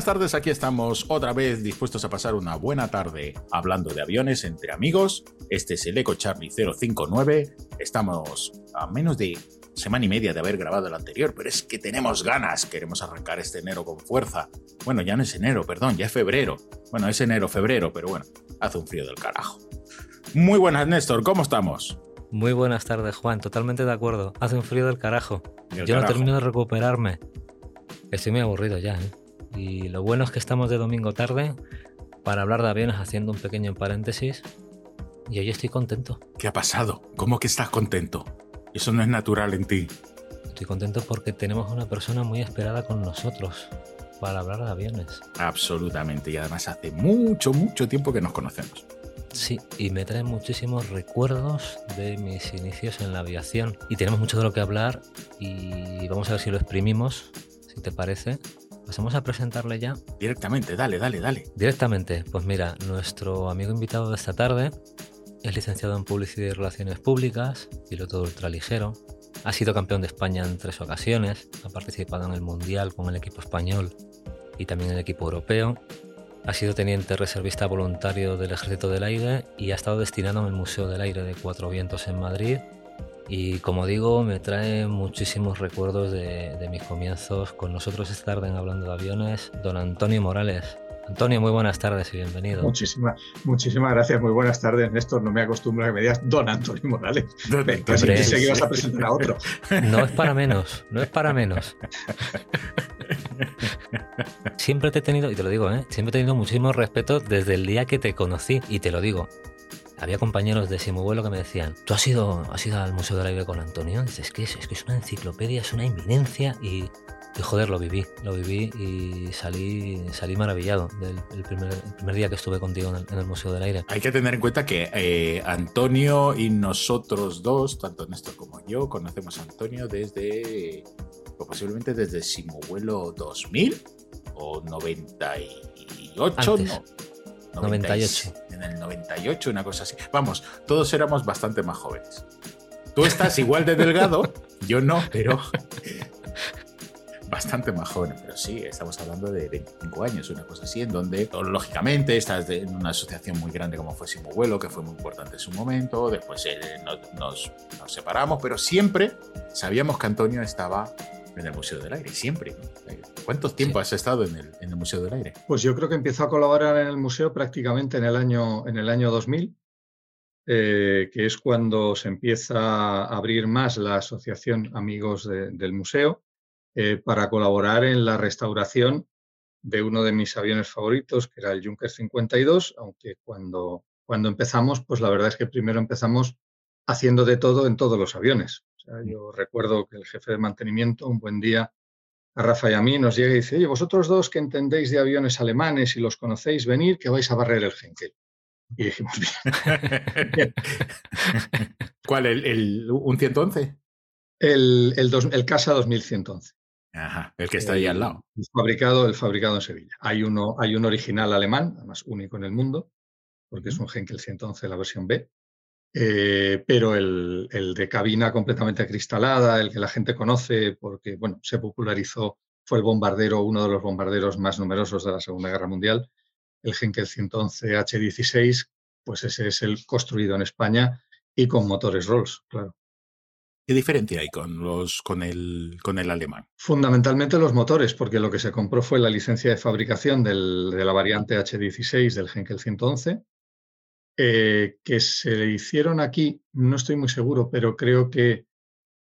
Buenas tardes, aquí estamos otra vez dispuestos a pasar una buena tarde hablando de aviones entre amigos. Este es el Eco Charlie 059. Estamos a menos de semana y media de haber grabado el anterior, pero es que tenemos ganas, queremos arrancar este enero con fuerza. Bueno, ya no es enero, perdón, ya es febrero. Bueno, es enero, febrero, pero bueno, hace un frío del carajo. Muy buenas, Néstor, ¿cómo estamos? Muy buenas tardes, Juan, totalmente de acuerdo. Hace un frío del carajo. Yo no termino de recuperarme. Estoy muy aburrido ya, ¿eh? Y lo bueno es que estamos de domingo tarde para hablar de aviones haciendo un pequeño paréntesis. Y hoy estoy contento. ¿Qué ha pasado? ¿Cómo que estás contento? Eso no es natural en ti. Estoy contento porque tenemos una persona muy esperada con nosotros para hablar de aviones. Absolutamente. Y además hace mucho, mucho tiempo que nos conocemos. Sí, y me trae muchísimos recuerdos de mis inicios en la aviación. Y tenemos mucho de lo que hablar y vamos a ver si lo exprimimos, si te parece. Pasamos a presentarle ya. Directamente, dale, dale, dale. Directamente, pues mira, nuestro amigo invitado de esta tarde es licenciado en Publicidad y Relaciones Públicas, piloto ultraligero. Ha sido campeón de España en tres ocasiones, ha participado en el Mundial con el equipo español y también en el equipo europeo ha sido teniente reservista voluntario del Ejército del Aire y ha estado destinado en el Museo del Aire de Cuatro Vientos en Madrid. Y como digo, me trae muchísimos recuerdos de, mis comienzos con nosotros esta tarde en Hablando de Aviones, don Antonio Morales. Antonio, muy buenas tardes y bienvenido. Muchísimas, muchísimas gracias, muy buenas tardes, Néstor. No me acostumbro a que me digas don Antonio Morales. Casi pensé que ibas a presentar a otro. No es para menos, no es para menos. Siempre te he tenido, y te lo digo, ¿eh? siempre he tenido muchísimo respeto desde el día que te conocí, y te lo digo. Había compañeros de Simuvuelo que me decían, ¿tú has ido, has ido al Museo del Aire con Antonio? dices, es que es, que es una enciclopedia, es una eminencia, y, joder, lo viví, lo viví y salí, salí maravillado del primer, día que estuve contigo en el, Museo del Aire. Hay que tener en cuenta que eh, Antonio y nosotros dos, tanto Néstor como yo, conocemos a Antonio desde posiblemente desde Simuvuelo 2000 o 98, no. 98. En el 98, una cosa así. Vamos, todos éramos bastante más jóvenes. Tú estás igual de delgado, yo no, pero bastante más joven, pero sí, estamos hablando de 25 años, una cosa así, en donde, lógicamente, estás en una asociación muy grande como fue Simuvuelo, que fue muy importante en su momento, después eh, nos, nos, separamos, pero siempre sabíamos que Antonio estaba en el Museo del Aire, siempre. ¿Cuánto tiempo has estado en el, en el, Museo del Aire? Pues yo creo que empezó a colaborar en el museo prácticamente en el año, en el año 2000, eh, que es cuando se empieza a abrir más la asociación Amigos del Museo eh, para colaborar en la restauración de uno de mis aviones favoritos, que era el Junker 52, aunque cuando, cuando empezamos, pues la verdad es que primero empezamos haciendo de todo en todos los aviones. Yo recuerdo que el jefe de mantenimiento un buen día a Rafa y a mí nos llega y dice, oye, vosotros dos que entendéis de aviones alemanes y los conocéis, venir que vais a barrer el Henkel. Y dijimos, bien. ¿Cuál? ¿El, un 111? El, el, Casa 2111. Ajá, el que está ahí al lado. El fabricado, el fabricado en Sevilla. Hay uno, hay un original alemán, además único en el mundo, porque es un Henkel 111, la versión B. Eh, pero el, de cabina completamente cristalada, el que la gente conoce porque bueno, se popularizó, fue el bombardero, uno de los bombarderos más numerosos de la Segunda Guerra Mundial, el Henkel 111 H-16, pues ese es el construido en España y con motores Rolls, claro. ¿Qué diferencia hay con, los, con, el, con el alemán? Fundamentalmente los motores, porque lo que se compró fue la licencia de fabricación de la variante H16 del Henkel 111 eh, que se le hicieron aquí, no estoy muy seguro, pero creo que,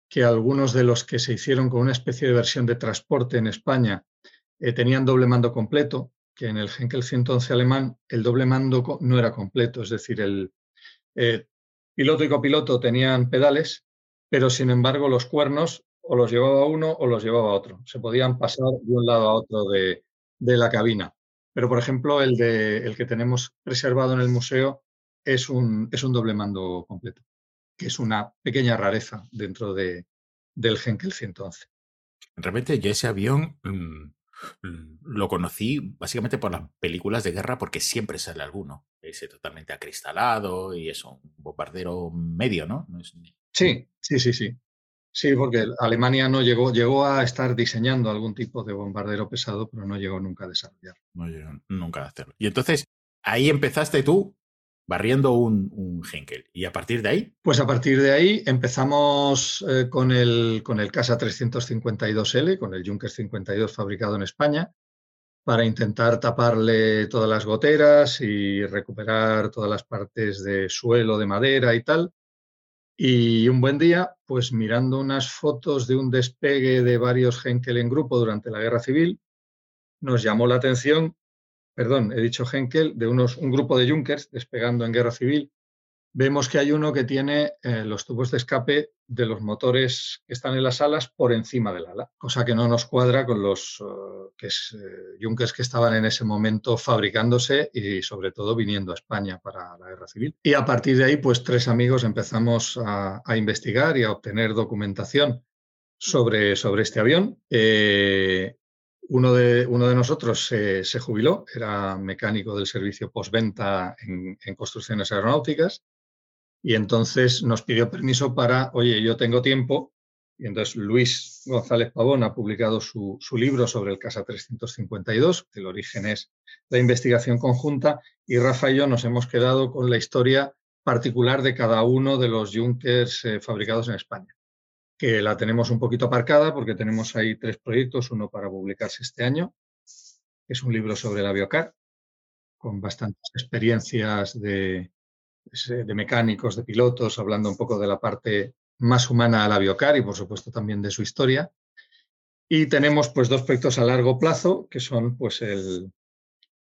que algunos de los que se hicieron con una especie de versión de transporte en España eh, tenían doble mando completo, que en el Henkel 111 alemán el doble mando no era completo, es decir, el eh, piloto y copiloto tenían pedales, pero sin embargo los cuernos o los llevaba uno o los llevaba otro. Se podían pasar de un lado a otro de, de la cabina. Pero, por ejemplo, el, de, el que tenemos preservado en el museo es un, es un doble mando completo, que es una pequeña rareza dentro de, del Henkel 111. Realmente yo ese avión mm, lo conocí básicamente por las películas de guerra porque siempre sale alguno. Ese totalmente acristalado y es un bombardero medio, ¿no? Sí, sí, sí, sí. Sí, porque Alemania no llegó, llegó a estar diseñando algún tipo de bombardero pesado, pero no llegó nunca a desarrollar. No llegó nunca a hacerlo. Y entonces, ahí empezaste tú barriendo un, un Henkel. ¿Y a partir de ahí? Pues a partir de ahí empezamos eh, con, el, con el Casa 352L, con el Junkers 52 fabricado en España, para intentar taparle todas las goteras y recuperar todas las partes de suelo de madera y tal. Y un buen día, pues mirando unas fotos de un despegue de varios Henkel en grupo durante la Guerra Civil, nos llamó la atención, perdón, he dicho Henkel, de unos, un grupo de Junkers despegando en Guerra Civil, vemos que hay uno que tiene eh, los tubos de escape de los motores que están en las alas por encima del ala, cosa que no nos cuadra con los uh, que es, eh, Junkers que estaban en ese momento fabricándose y sobre todo viniendo a España para la guerra civil. Y a partir de ahí, pues tres amigos empezamos a, investigar y a obtener documentación sobre, sobre este avión. Eh, uno de, uno de nosotros se, jubiló, era mecánico del servicio postventa en, en construcciones aeronáuticas y entonces nos pidió permiso para, oye, yo tengo tiempo. Y entonces Luis González Pavón ha publicado su, su libro sobre el Casa 352, el origen es la investigación conjunta, y Rafa y yo nos hemos quedado con la historia particular de cada uno de los Junkers eh, fabricados en España, que la tenemos un poquito aparcada porque tenemos ahí tres proyectos, uno para publicarse este año, que es un libro sobre la Biocar, con bastantes experiencias de, de mecánicos, de pilotos, hablando un poco de la parte más humana a la Biocar y por supuesto también de su historia. Y tenemos pues dos proyectos a largo plazo, que son pues el,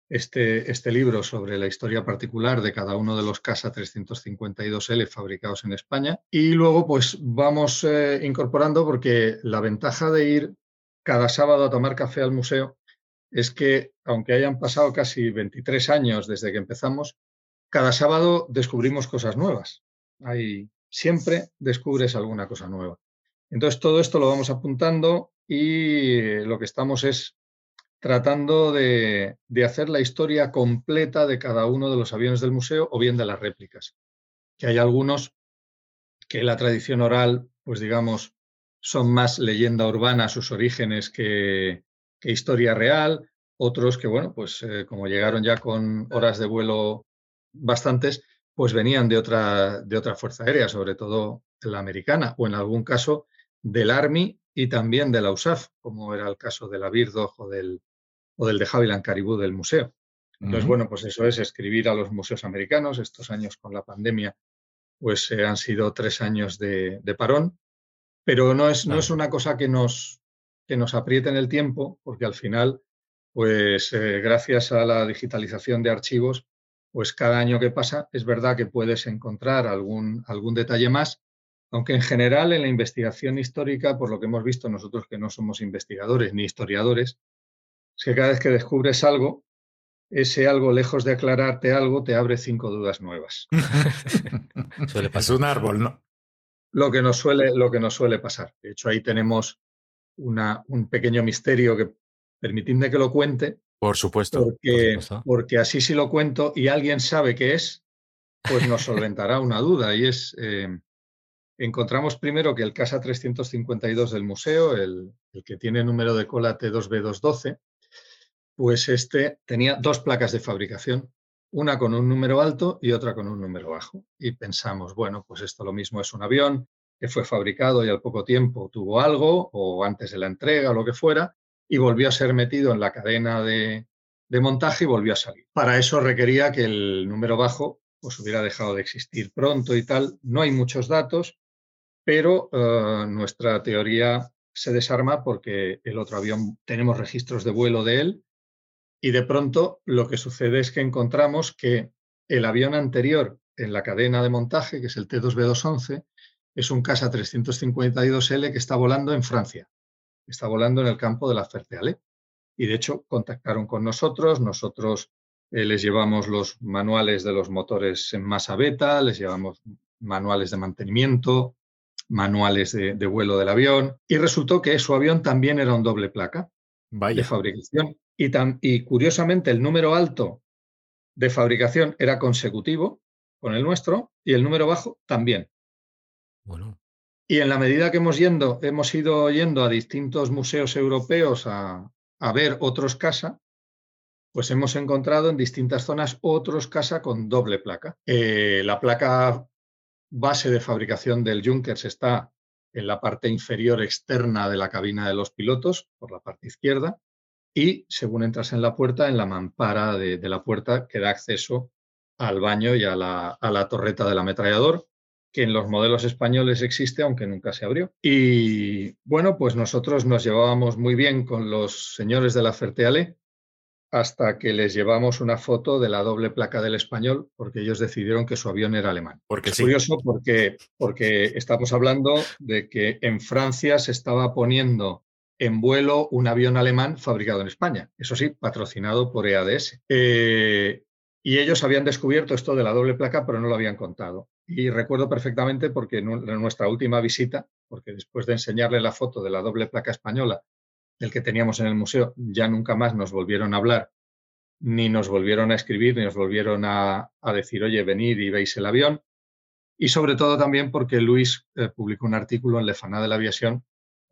este, este libro sobre la historia particular de cada uno de los Casa 352L fabricados en España. Y luego pues vamos eh, incorporando porque la ventaja de ir cada sábado a tomar café al museo es que aunque hayan pasado casi 23 años desde que empezamos, cada sábado descubrimos cosas nuevas. Ahí siempre descubres alguna cosa nueva. Entonces, todo esto lo vamos apuntando y lo que estamos es tratando de, de, hacer la historia completa de cada uno de los aviones del museo o bien de las réplicas. Que hay algunos que la tradición oral, pues digamos, son más leyenda urbana sus orígenes que, que historia real. Otros que, bueno, pues eh, como llegaron ya con horas de vuelo bastantes, pues venían de otra, de otra fuerza aérea, sobre todo la americana, o en algún caso del Army y también de la USAF, como era el caso de la Birdog o del, o del de Havilland Caribou del museo. Entonces, uh -huh. bueno, pues eso es escribir a los museos americanos. Estos años con la pandemia, pues eh, han sido tres años de, de parón, pero no es, no es una cosa que nos, que nos apriete en el tiempo, porque al final, pues eh, gracias a la digitalización de archivos, pues cada año que pasa es verdad que puedes encontrar algún, algún detalle más, aunque en general en la investigación histórica, por lo que hemos visto nosotros que no somos investigadores ni historiadores, es que cada vez que descubres algo, ese algo, lejos de aclararte algo, te abre cinco dudas nuevas. suele pasar. Es un árbol, ¿no? Lo que nos suele, lo que nos suele pasar. De hecho, ahí tenemos una, un pequeño misterio que, permitidme que lo cuente, por supuesto, porque, por supuesto. porque así si lo cuento y alguien sabe qué es, pues nos solventará una duda. Y es, eh, encontramos primero que el Casa 352 del museo, el, el, que tiene número de cola T2B212, pues este tenía dos placas de fabricación, una con un número alto y otra con un número bajo. Y pensamos, bueno, pues esto lo mismo es un avión que fue fabricado y al poco tiempo tuvo algo, o antes de la entrega o lo que fuera, y volvió a ser metido en la cadena de, montaje y volvió a salir. Para eso requería que el número bajo pues hubiera dejado de existir pronto y tal. No hay muchos datos, pero uh, nuestra teoría se desarma porque el otro avión tenemos registros de vuelo de él y de pronto lo que sucede es que encontramos que el avión anterior en la cadena de montaje, que es el T2B211, es un Casa 352L que está volando en Francia está volando en el campo de la Ferteale. Y de hecho contactaron con nosotros, nosotros eh, les llevamos los manuales de los motores en masa beta, les llevamos manuales de mantenimiento, manuales de, de vuelo del avión y resultó que su avión también era un doble placa Vaya. de fabricación. Y, tan, y curiosamente el número alto de fabricación era consecutivo con el nuestro y el número bajo también. Bueno. Y en la medida que hemos, yendo, hemos ido yendo a distintos museos europeos a, ver otros casa, pues hemos encontrado en distintas zonas otros casa con doble placa. Eh, la placa base de fabricación del Junkers está en la parte inferior externa de la cabina de los pilotos, por la parte izquierda, y según entras en la puerta, en la mampara de, la puerta que da acceso al baño y a la, a la, torreta del ametrallador, que en los modelos españoles existe, aunque nunca se abrió. Y bueno, pues nosotros nos llevábamos muy bien con los señores de la Ferteale hasta que les llevamos una foto de la doble placa del español, porque ellos decidieron que su avión era alemán. Porque es curioso porque, porque estamos hablando de que en Francia se estaba poniendo en vuelo un avión alemán fabricado en España, eso sí, patrocinado por EADS. Eh, y ellos habían descubierto esto de la doble placa, pero no lo habían contado. Y recuerdo perfectamente porque en nuestra última visita, porque después de enseñarle la foto de la doble placa española del que teníamos en el museo, ya nunca más nos volvieron a hablar, ni nos volvieron a escribir, ni nos volvieron a, decir, oye, venid y veis el avión. Y sobre todo también porque Luis eh, publicó un artículo en Le Fana de la Aviación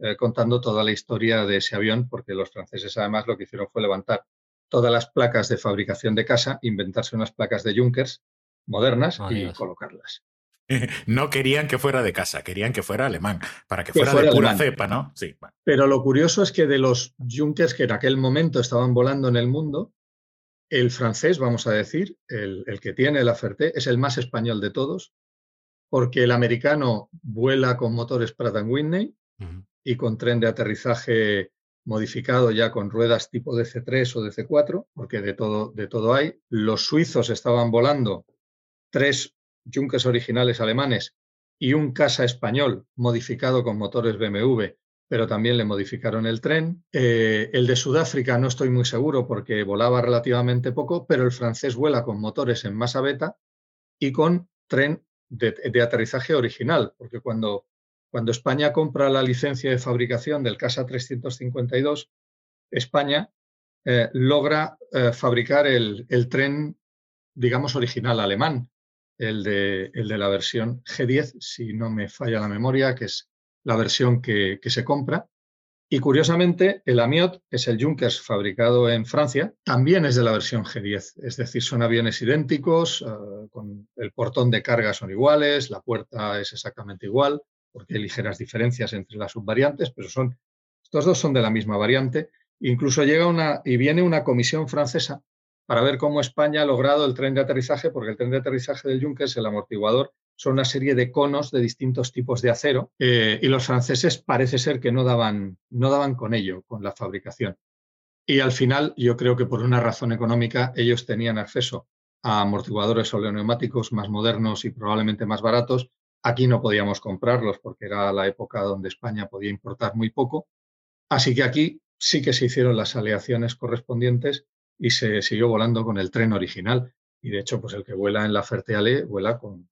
eh, contando toda la historia de ese avión, porque los franceses además lo que hicieron fue levantar todas las placas de fabricación de casa, inventarse unas placas de Junkers modernas y colocarlas. No querían que fuera de casa, querían que fuera alemán, para que, fuera, de pura cepa, ¿no? Sí. Pero lo curioso es que de los Junkers que en aquel momento estaban volando en el mundo, el francés, vamos a decir, el, que tiene la Ferté, es el más español de todos, porque el americano vuela con motores Pratt Whitney y con tren de aterrizaje modificado ya con ruedas tipo DC3 o DC4, porque de todo, de todo hay. Los suizos estaban volando tres Junkers originales alemanes y un Casa español modificado con motores BMW, pero también le modificaron el tren. Eh, el de Sudáfrica no estoy muy seguro porque volaba relativamente poco, pero el francés vuela con motores en masa beta y con tren de, aterrizaje original, porque cuando, cuando España compra la licencia de fabricación del Casa 352, España eh, logra eh, fabricar el, tren, digamos, original alemán, el de, el de la versión G10, si no me falla la memoria, que es la versión que, se compra. Y curiosamente, el Amiot, que es el Junkers fabricado en Francia, también es de la versión G10. Es decir, son aviones idénticos, eh, con el portón de carga son iguales, la puerta es exactamente igual, porque hay ligeras diferencias entre las subvariantes, pero son, estos dos son de la misma variante. Incluso llega una, y viene una comisión francesa para ver cómo España ha logrado el tren de aterrizaje, porque el tren de aterrizaje del Junkers, el amortiguador, son una serie de conos de distintos tipos de acero eh, y los franceses parece ser que no daban, no daban con ello, con la fabricación. Y al final, yo creo que por una razón económica, ellos tenían acceso a amortiguadores oleoneumáticos más modernos y probablemente más baratos. Aquí no podíamos comprarlos porque era la época donde España podía importar muy poco. Así que aquí sí que se hicieron las aleaciones correspondientes y se siguió volando con el tren original. Y de hecho, pues el que vuela en la Ferteale vuela con,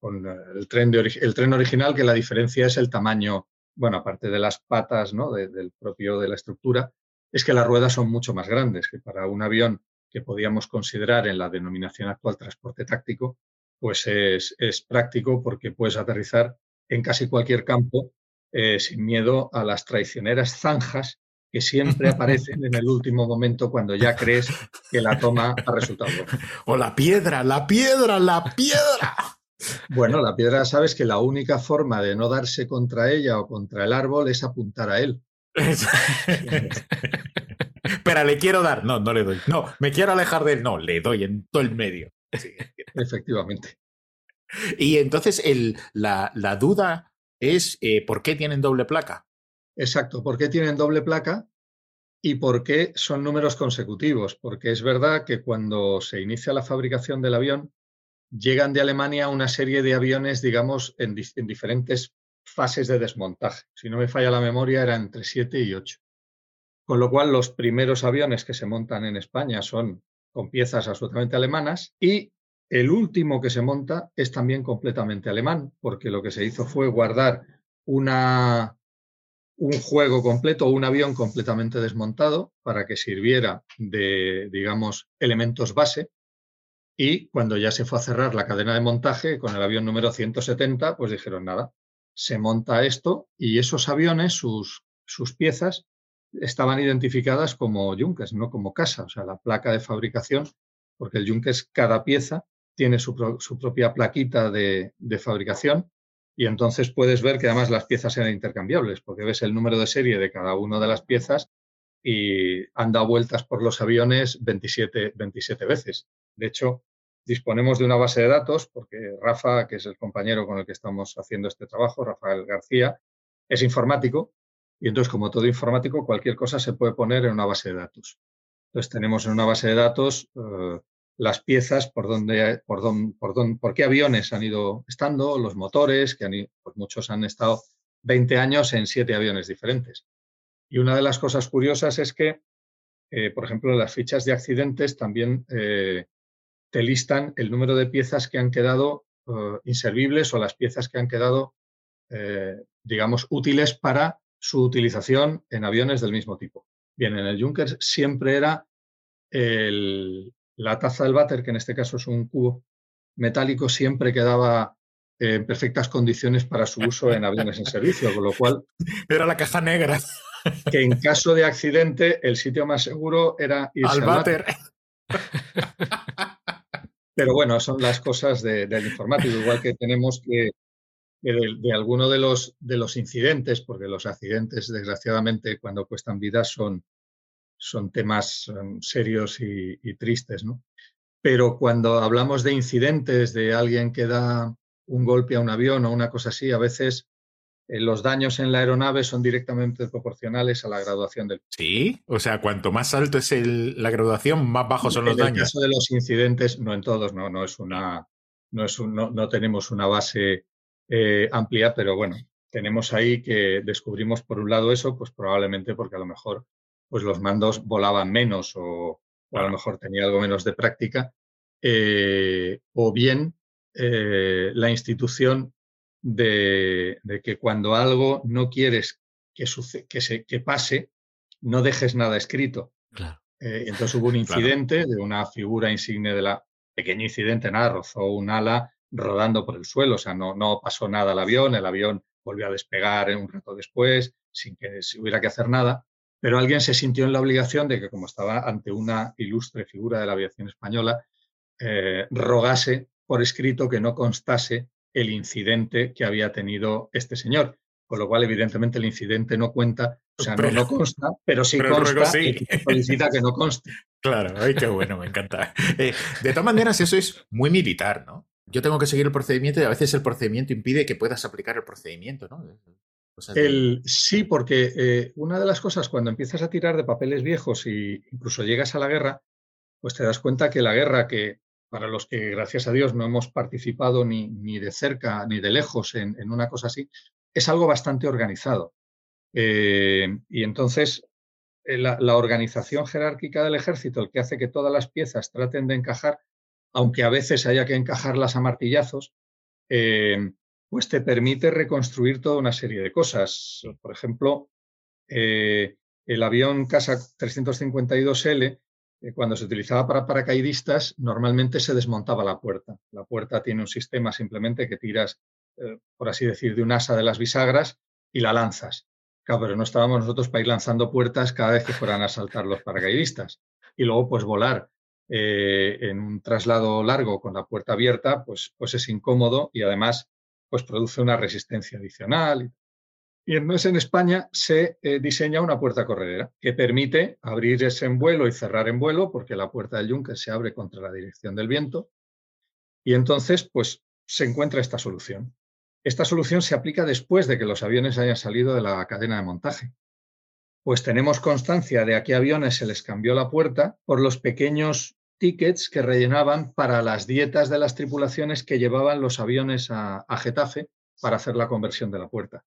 con eh, el, tren de el tren original, que la diferencia es el tamaño, bueno, aparte de las patas, ¿no? del propio de la estructura, es que las ruedas son mucho más grandes, que para un avión que podíamos considerar en la denominación actual transporte táctico, pues es, es práctico porque puedes aterrizar en casi cualquier campo eh, sin miedo a las traicioneras zanjas que siempre aparecen en el último momento cuando ya crees que la toma ha resultado. O la piedra, la piedra, la piedra. Bueno, la piedra sabes que la única forma de no darse contra ella o contra el árbol es apuntar a él. Pero le quiero dar, no, no le doy. No, me quiero alejar de él, no, le doy en todo el medio. Efectivamente. Y entonces el, la, duda es eh, por qué tienen doble placa. Exacto, ¿por qué tienen doble placa? ¿Y por qué son números consecutivos? Porque es verdad que cuando se inicia la fabricación del avión, llegan de Alemania una serie de aviones, digamos, en, diferentes fases de desmontaje. Si no me falla la memoria, era entre 7 y 8. Con lo cual, los primeros aviones que se montan en España son con piezas absolutamente alemanas y el último que se monta es también completamente alemán, porque lo que se hizo fue guardar una, un juego completo, un avión completamente desmontado para que sirviera de, digamos, elementos base. Y cuando ya se fue a cerrar la cadena de montaje con el avión número 170, pues dijeron nada, se monta esto y esos aviones, sus, sus piezas, estaban identificadas como Junkers, no como casa, o sea, la placa de fabricación, porque el Junkers, cada pieza tiene su, propia plaquita de, de, fabricación y entonces puedes ver que además las piezas eran intercambiables, porque ves el número de serie de cada una de las piezas y han dado vueltas por los aviones 27, 27 veces. De hecho, disponemos de una base de datos, porque Rafa, que es el compañero con el que estamos haciendo este trabajo, Rafael García, es informático, y entonces, como todo informático, cualquier cosa se puede poner en una base de datos. Entonces, tenemos en una base de datos eh, las piezas por dónde, por, dónde, por, dónde, por qué aviones han ido estando, los motores, que han, pues muchos han estado 20 años en siete aviones diferentes. Y una de las cosas curiosas es que, eh, por ejemplo, las fichas de accidentes también eh, te listan el número de piezas que han quedado inservibles o las piezas que han quedado, digamos, útiles para su utilización en aviones del mismo tipo. Bien, en el Junkers siempre era la taza del váter, que en este caso es un cubo metálico, siempre quedaba en perfectas condiciones para su uso en aviones en servicio, con lo cual... Era la caja negra. Que en caso de accidente, el sitio más seguro era irse al váter. Pero bueno, son las cosas del informático, igual que tenemos que, de, alguno de los, de los incidentes, porque los accidentes, desgraciadamente, cuando cuestan vidas, son, son temas um, serios y, tristes, ¿no? Pero cuando hablamos de incidentes, de alguien que da un golpe a un avión o una cosa así, a veces eh, los daños en la aeronave son directamente proporcionales a la graduación del. Sí, o sea, cuanto más alto es la graduación, más bajos son los daños. En el caso de los incidentes, no en todos, no, no es una, no es no, tenemos una base eh, amplia, pero bueno, tenemos ahí que descubrimos por un lado eso, pues probablemente porque a lo mejor pues los mandos volaban menos o, a lo mejor tenía algo menos de práctica, eh, o bien la institución de, que cuando algo no quieres que, que, se, que pase, no dejes nada escrito. Eh, entonces hubo un incidente de una figura insigne de la pequeño incidente, nada, rozó un ala rodando por el suelo, o sea, no, no pasó nada al avión, el avión volvió a despegar un rato después, sin que se hubiera que hacer nada, pero alguien se sintió en la obligación de que, como estaba ante una ilustre figura de la aviación española, eh, rogase por escrito que no constase el incidente que había tenido este señor. Con lo cual, evidentemente, el incidente no cuenta, o sea, no, consta, pero sí consta y solicita que no conste. Claro, ay, qué bueno, me encanta. Eh, de todas maneras, eso es muy militar, ¿no? Yo tengo que seguir el procedimiento y a veces el procedimiento impide que puedas aplicar el procedimiento, ¿no? El, sí, porque eh, una de las cosas cuando empiezas a tirar de papeles viejos e incluso llegas a la guerra, pues te das cuenta que la guerra que para los que, gracias a Dios, no hemos participado ni, ni de cerca ni de lejos en, una cosa así, es algo bastante organizado. Eh, y entonces, eh, la, organización jerárquica del ejército, el que hace que todas las piezas traten de encajar, aunque a veces haya que encajarlas a martillazos, eh, pues te permite reconstruir toda una serie de cosas. Por ejemplo, el avión Casa 352L eh, cuando se utilizaba para paracaidistas, normalmente se desmontaba la puerta. La puerta tiene un sistema simplemente que tiras, eh, por así decir, de un asa de las bisagras y la lanzas. Claro, pero no estábamos nosotros para ir lanzando puertas cada vez que fueran a saltar los paracaidistas. Y luego, pues volar eh, en un traslado largo con la puerta abierta, pues, pues es incómodo y además pues produce una resistencia adicional. Y en España se eh, diseña una puerta corredera que permite abrir ese en vuelo y cerrar en vuelo, porque la puerta del yunque se abre contra la dirección del viento. Y entonces, pues se encuentra esta solución. Esta solución se aplica después de que los aviones hayan salido de la cadena de montaje. Pues tenemos constancia de a qué aviones se les cambió la puerta por los pequeños tickets que rellenaban para las dietas de las tripulaciones que llevaban los aviones a Getafe para hacer la conversión de la puerta.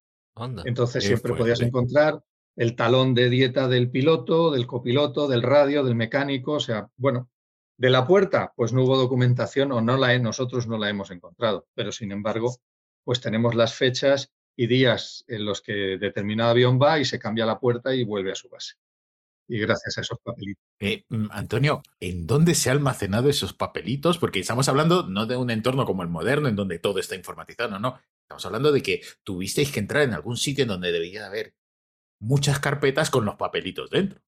Entonces siempre podías encontrar el talón de dieta del piloto, del copiloto, del radio, del mecánico, o sea, bueno, de la puerta, pues no hubo documentación o no la nosotros no la hemos encontrado, pero sin embargo, pues tenemos las fechas y días en los que determinado avión va y se cambia la puerta y vuelve a su base. Y gracias a esos papelitos. Eh, mm, Antonio, ¿en dónde se han almacenado esos papelitos? Porque estamos hablando no de un entorno como el moderno, en donde todo está informatizado, no, Estamos hablando de que tuvisteis que entrar en algún sitio en donde debía haber muchas carpetas con los papelitos dentro.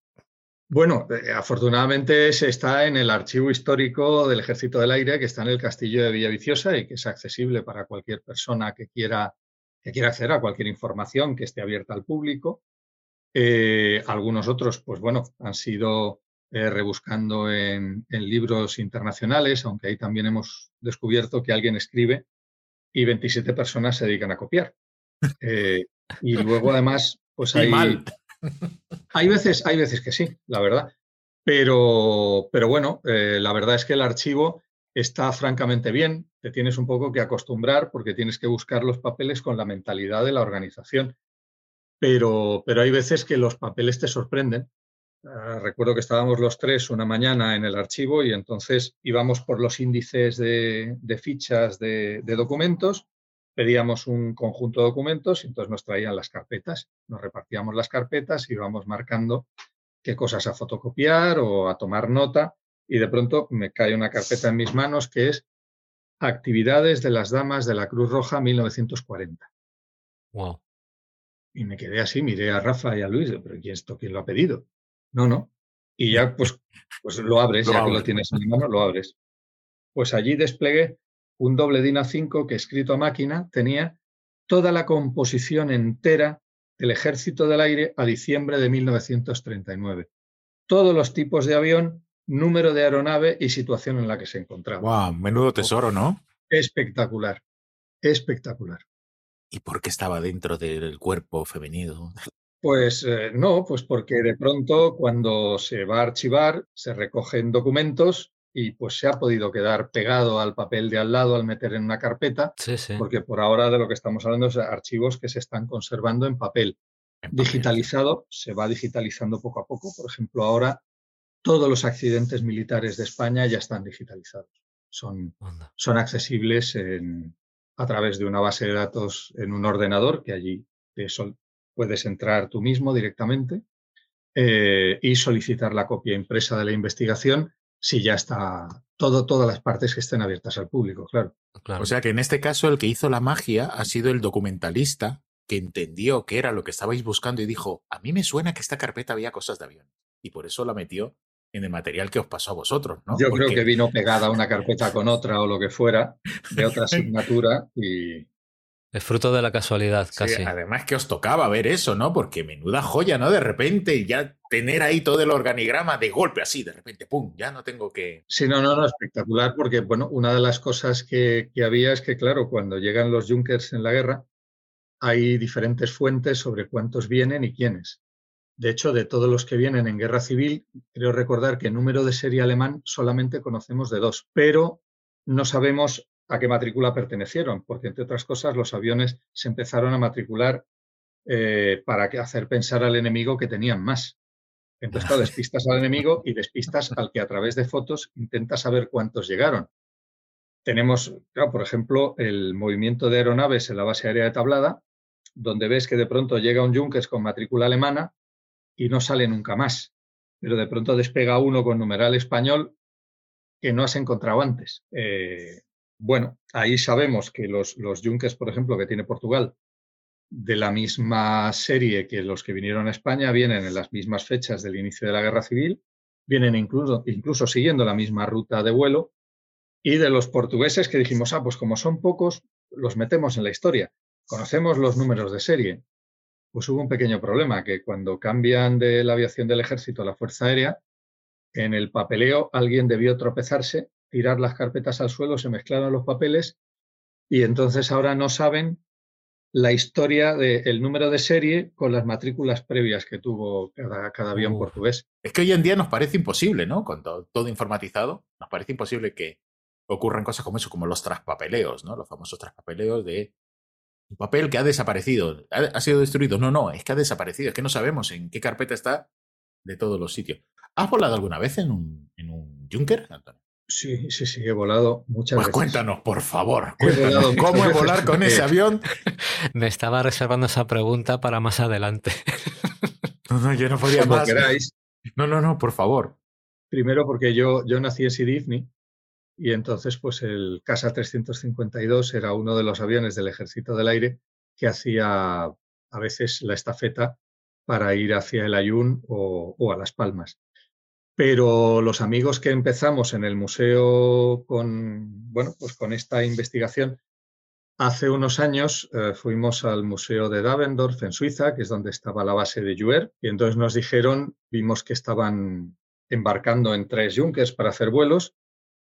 Bueno, eh, afortunadamente se está en el archivo histórico del Ejército del Aire, que está en el castillo de Villaviciosa y que es accesible para cualquier persona que quiera, que quiera acceder a cualquier información que esté abierta al público. Eh, algunos otros, pues bueno, han sido eh, rebuscando en, libros internacionales, aunque ahí también hemos descubierto que alguien escribe y 27 personas se dedican a copiar. y luego además, pues hay... Mal. Hay veces, hay veces que sí, la verdad. Pero, pero bueno, eh, la verdad es que el archivo está francamente bien. Te tienes un poco que acostumbrar porque tienes que buscar los papeles con la mentalidad de la organización. Pero, pero hay veces que los papeles te sorprenden. Ah, recuerdo que estábamos los tres una mañana en el archivo y entonces íbamos por los índices de, fichas de documentos pedíamos un conjunto de documentos y entonces nos traían las carpetas, nos repartíamos las carpetas y íbamos marcando qué cosas a fotocopiar o a tomar nota y de pronto me cae una carpeta en mis manos que es Actividades de las Damas de la Cruz Roja 1940. Wow. Y me quedé así, miré a Rafa y a Luis, pero ¿quién esto? ¿Quién lo ha pedido? No, no. Y ya pues, pues lo abres, ya que lo tienes en mi mano, lo abres. Pues allí desplegué un doble DIN A5 que escrito a máquina tenía toda la composición entera del Ejército del Aire a diciembre de 1939. Todos los tipos de avión, número de aeronave y situación en la que se encontraba. ¡Wow! Menudo tesoro, ¿no? Espectacular, espectacular. ¿Y por qué estaba dentro del cuerpo femenino? Pues eh, no, pues porque de pronto cuando se va a archivar se recogen documentos y pues se ha podido quedar pegado al papel de al lado al meter en una carpeta, porque por ahora de lo que estamos hablando es archivos que se están conservando en papel. Digitalizado, se va digitalizando poco a poco. Por ejemplo, ahora todos los accidentes militares de España ya están digitalizados. Son, son accesibles a través de una base de datos en un ordenador, que allí puedes entrar tú mismo directamente eh, y solicitar la copia impresa de la investigación si ya está todo, todas las partes que estén abiertas al público, claro. O sea que en este caso el que hizo la magia ha sido el documentalista que entendió qué era lo que estabais buscando y dijo, a mí me suena que esta carpeta había cosas de avión. Y por eso la metió en el material que os pasó a vosotros, ¿no? Yo creo que vino pegada una carpeta con otra o lo que fuera, de otra asignatura, y, es fruto de la casualidad, casi. además que os tocaba ver eso, ¿no? Porque menuda joya, ¿no? De repente ya tener ahí todo el organigrama de golpe así, de repente, ¡pum! Ya no tengo que... Sí, no, no, no, espectacular, porque, bueno, una de las cosas que, que había es que, claro, cuando llegan los Junkers en la guerra, hay diferentes fuentes sobre cuántos vienen y quiénes. De hecho, de todos los que vienen en guerra civil, creo recordar que el número de serie alemán solamente conocemos de dos, pero no sabemos a qué matrícula pertenecieron, porque entre otras cosas los aviones se empezaron a matricular eh, para hacer pensar al enemigo que tenían más. Entonces, claro, despistas al enemigo y despistas al que a través de fotos intenta saber cuántos llegaron. Tenemos, claro, por ejemplo, el movimiento de aeronaves en la base aérea de Tablada, donde ves que de pronto llega un Junkers con matrícula alemana y no sale nunca más. Pero de pronto despega uno con numeral español que no has encontrado antes. Eh, bueno, ahí sabemos que los, los por ejemplo, que tiene Portugal, de la misma serie que los que vinieron a España, vienen en las mismas fechas del inicio de la Guerra Civil, vienen incluso, incluso siguiendo la misma ruta de vuelo, y de los portugueses que dijimos, ah, pues como son pocos, los metemos en la historia. Conocemos los números de serie. Pues hubo un pequeño problema, que cuando cambian de la aviación del ejército a la Fuerza Aérea, en el papeleo alguien debió tropezarse tirar las carpetas al suelo, se mezclaron los papeles y entonces ahora no saben la historia del número de serie con las matrículas previas que tuvo cada, cada avión portugués. Es que hoy en día nos parece imposible, ¿no? Con todo, informatizado, nos parece imposible que ocurran cosas como eso, como los traspapeleos, ¿no? Los famosos traspapeleos de un papel que ha desaparecido, ha, sido destruido. No, no, es que ha desaparecido, es que no sabemos en qué carpeta está de todos los sitios. ¿Has volado alguna vez en un, en un Junker, Antonio? Sí, sí, sí, he volado muchas pues veces. cuéntanos, por favor, cuéntanos cómo es volar con ese avión. Me estaba reservando esa pregunta para más adelante. No, no, yo no podía más. No, no, no, por favor. Primero porque yo, yo nací en Sidifni y entonces pues el Casa 352 era uno de los aviones del Ejército del Aire que hacía a veces la estafeta para ir hacia el Ayun o, a Las Palmas. Pero los amigos que empezamos en el museo con, bueno, pues con esta investigación, hace unos años eh, fuimos al Museo de Davendorf en Suiza, que es donde estaba la base de Juer, y entonces nos dijeron, vimos que estaban embarcando en tres Junkers para hacer vuelos,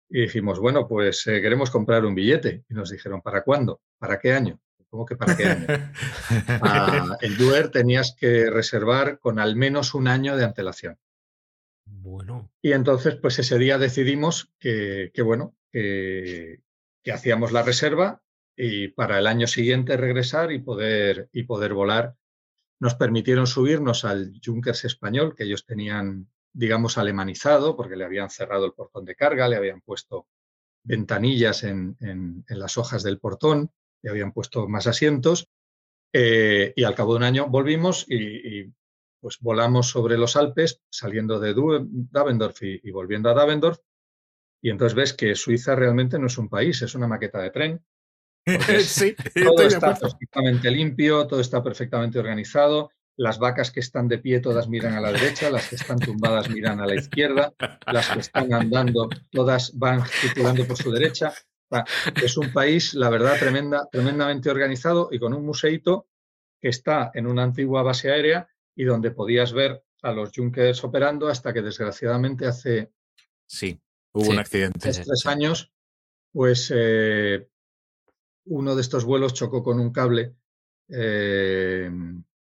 y dijimos, bueno, pues eh, queremos comprar un billete. Y nos dijeron, ¿para cuándo? ¿Para qué año? ¿Cómo que para qué año? Ah, en Duer tenías que reservar con al menos un año de antelación. Bueno. Y entonces, pues ese día decidimos que, bueno, que, hacíamos la reserva y para el año siguiente regresar y poder, y poder volar. Nos permitieron subirnos al Junkers español, que ellos tenían, digamos, alemanizado, porque le habían cerrado el portón de carga, le habían puesto ventanillas en las hojas del portón y habían puesto más asientos. Eh, y al cabo de un año volvimos y, pues volamos sobre los Alpes, saliendo de Davendorf y, volviendo a Davendorf. Y entonces ves que Suiza realmente no es un país, es una maqueta de tren. sí, todo está perfectamente limpio, todo está perfectamente organizado. Las vacas que están de pie todas miran a la derecha, las que están tumbadas miran a la izquierda, las que están andando todas van circulando por su derecha. Es un país, la verdad, tremenda, tremendamente organizado y con un museito que está en una antigua base aérea y donde podías ver a los Junkers operando hasta que desgraciadamente hace sí, hubo un accidente. Tres, años, pues eh, uno de estos vuelos chocó con un cable eh,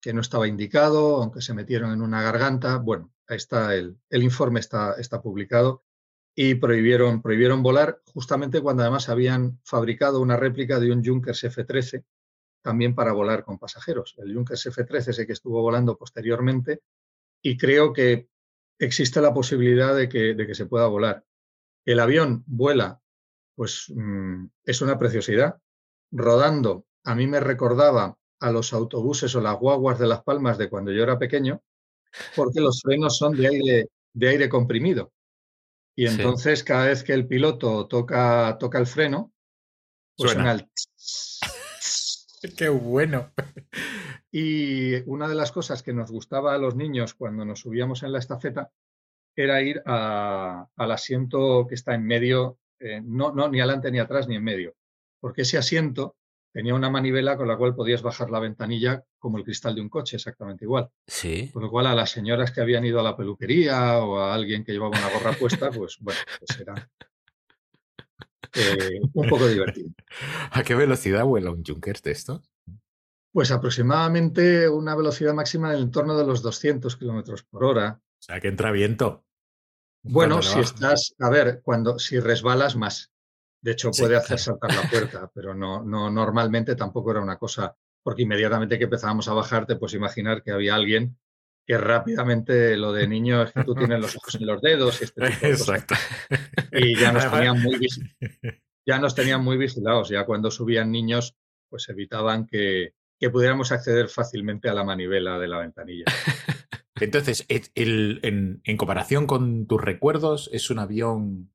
que no estaba indicado, aunque se metieron en una garganta. Bueno, ahí está el, el informe está, está publicado y prohibieron, prohibieron volar justamente cuando además habían fabricado una réplica de un Junkers F-13 también para volar con pasajeros. El Junkers F-13 es el que estuvo volando posteriormente y creo que existe la posibilidad de que, de que se pueda volar. El avión vuela, pues mm, es una preciosidad. Rodando, a mí me recordaba a los autobuses o las guaguas de Las Palmas de cuando yo era pequeño, porque los frenos son de aire, de aire comprimido. Y entonces cada vez que el piloto toca, toca el freno, pues suena, el... Qué bueno. Y una de las cosas que nos gustaba a los niños cuando nos subíamos en la estafeta era ir al asiento que está en medio, eh, no, no, ni adelante ni atrás ni en medio, porque ese asiento tenía una manivela con la cual podías bajar la ventanilla como el cristal de un coche, exactamente igual. Sí. Con lo cual a las señoras que habían ido a la peluquería o a alguien que llevaba una gorra puesta, pues bueno, pues era eh, un poco divertido. ¿A qué velocidad vuela un Junkers de estos? Pues aproximadamente una velocidad máxima en el entorno de los 200 kilómetros por hora. O sea, que entra viento. Bueno, si estás, a ver, cuando si resbalas más. De hecho, puede hacer saltar la puerta, pero no, no, normalmente tampoco era una cosa, porque inmediatamente que empezábamos a bajar, te puedes imaginar que había alguien que rápidamente lo de niño es que tú tienes los ojos en los dedos y este Exacto. Y ya nos tenían muy ya nos tenían muy vigilados. Ya cuando subían niños, pues evitaban que, que pudiéramos acceder fácilmente a la manivela de la ventanilla. Entonces, el, en, en, comparación con tus recuerdos, ¿es un avión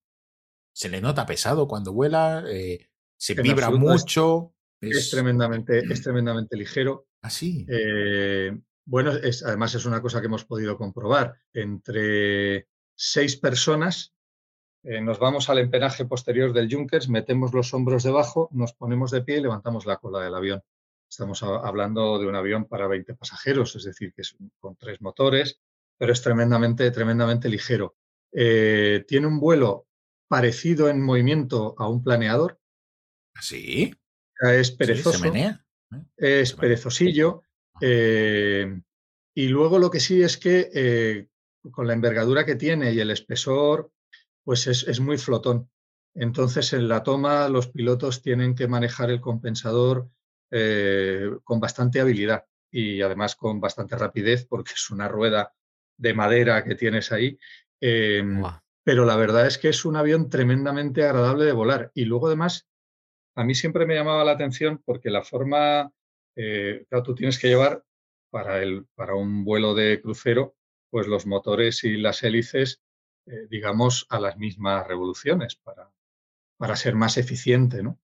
se le nota pesado cuando vuela, eh, se vibra mucho. Es, tremendamente, es tremendamente ligero. Así. Ah, eh, bueno, es, además es una cosa que hemos podido comprobar. Entre seis personas eh, nos vamos al empenaje posterior del Junkers, metemos los hombros debajo, nos ponemos de pie y levantamos la cola del avión. Estamos hablando de un avión para 20 pasajeros, es decir, que es con tres motores, pero es tremendamente, tremendamente ligero. tiene un vuelo parecido en movimiento a un planeador. Sí. Es perezoso. ¿eh? Es perezosillo. Eh, y luego lo que sí es que eh, con la envergadura que tiene y el espesor, pues es, muy flotón. Entonces en la toma los pilotos tienen que manejar el compensador con bastante habilidad y además con bastante rapidez porque es una rueda de madera que tienes ahí. Em, pero la verdad es que es un avión tremendamente agradable de volar. Y luego además, a mí siempre me llamaba la atención porque la forma, eh, claro, tú tienes que llevar para, el, para un vuelo de crucero, pues los motores y las hélices, eh, digamos, a las mismas revoluciones para, para ser más eficiente, ¿no?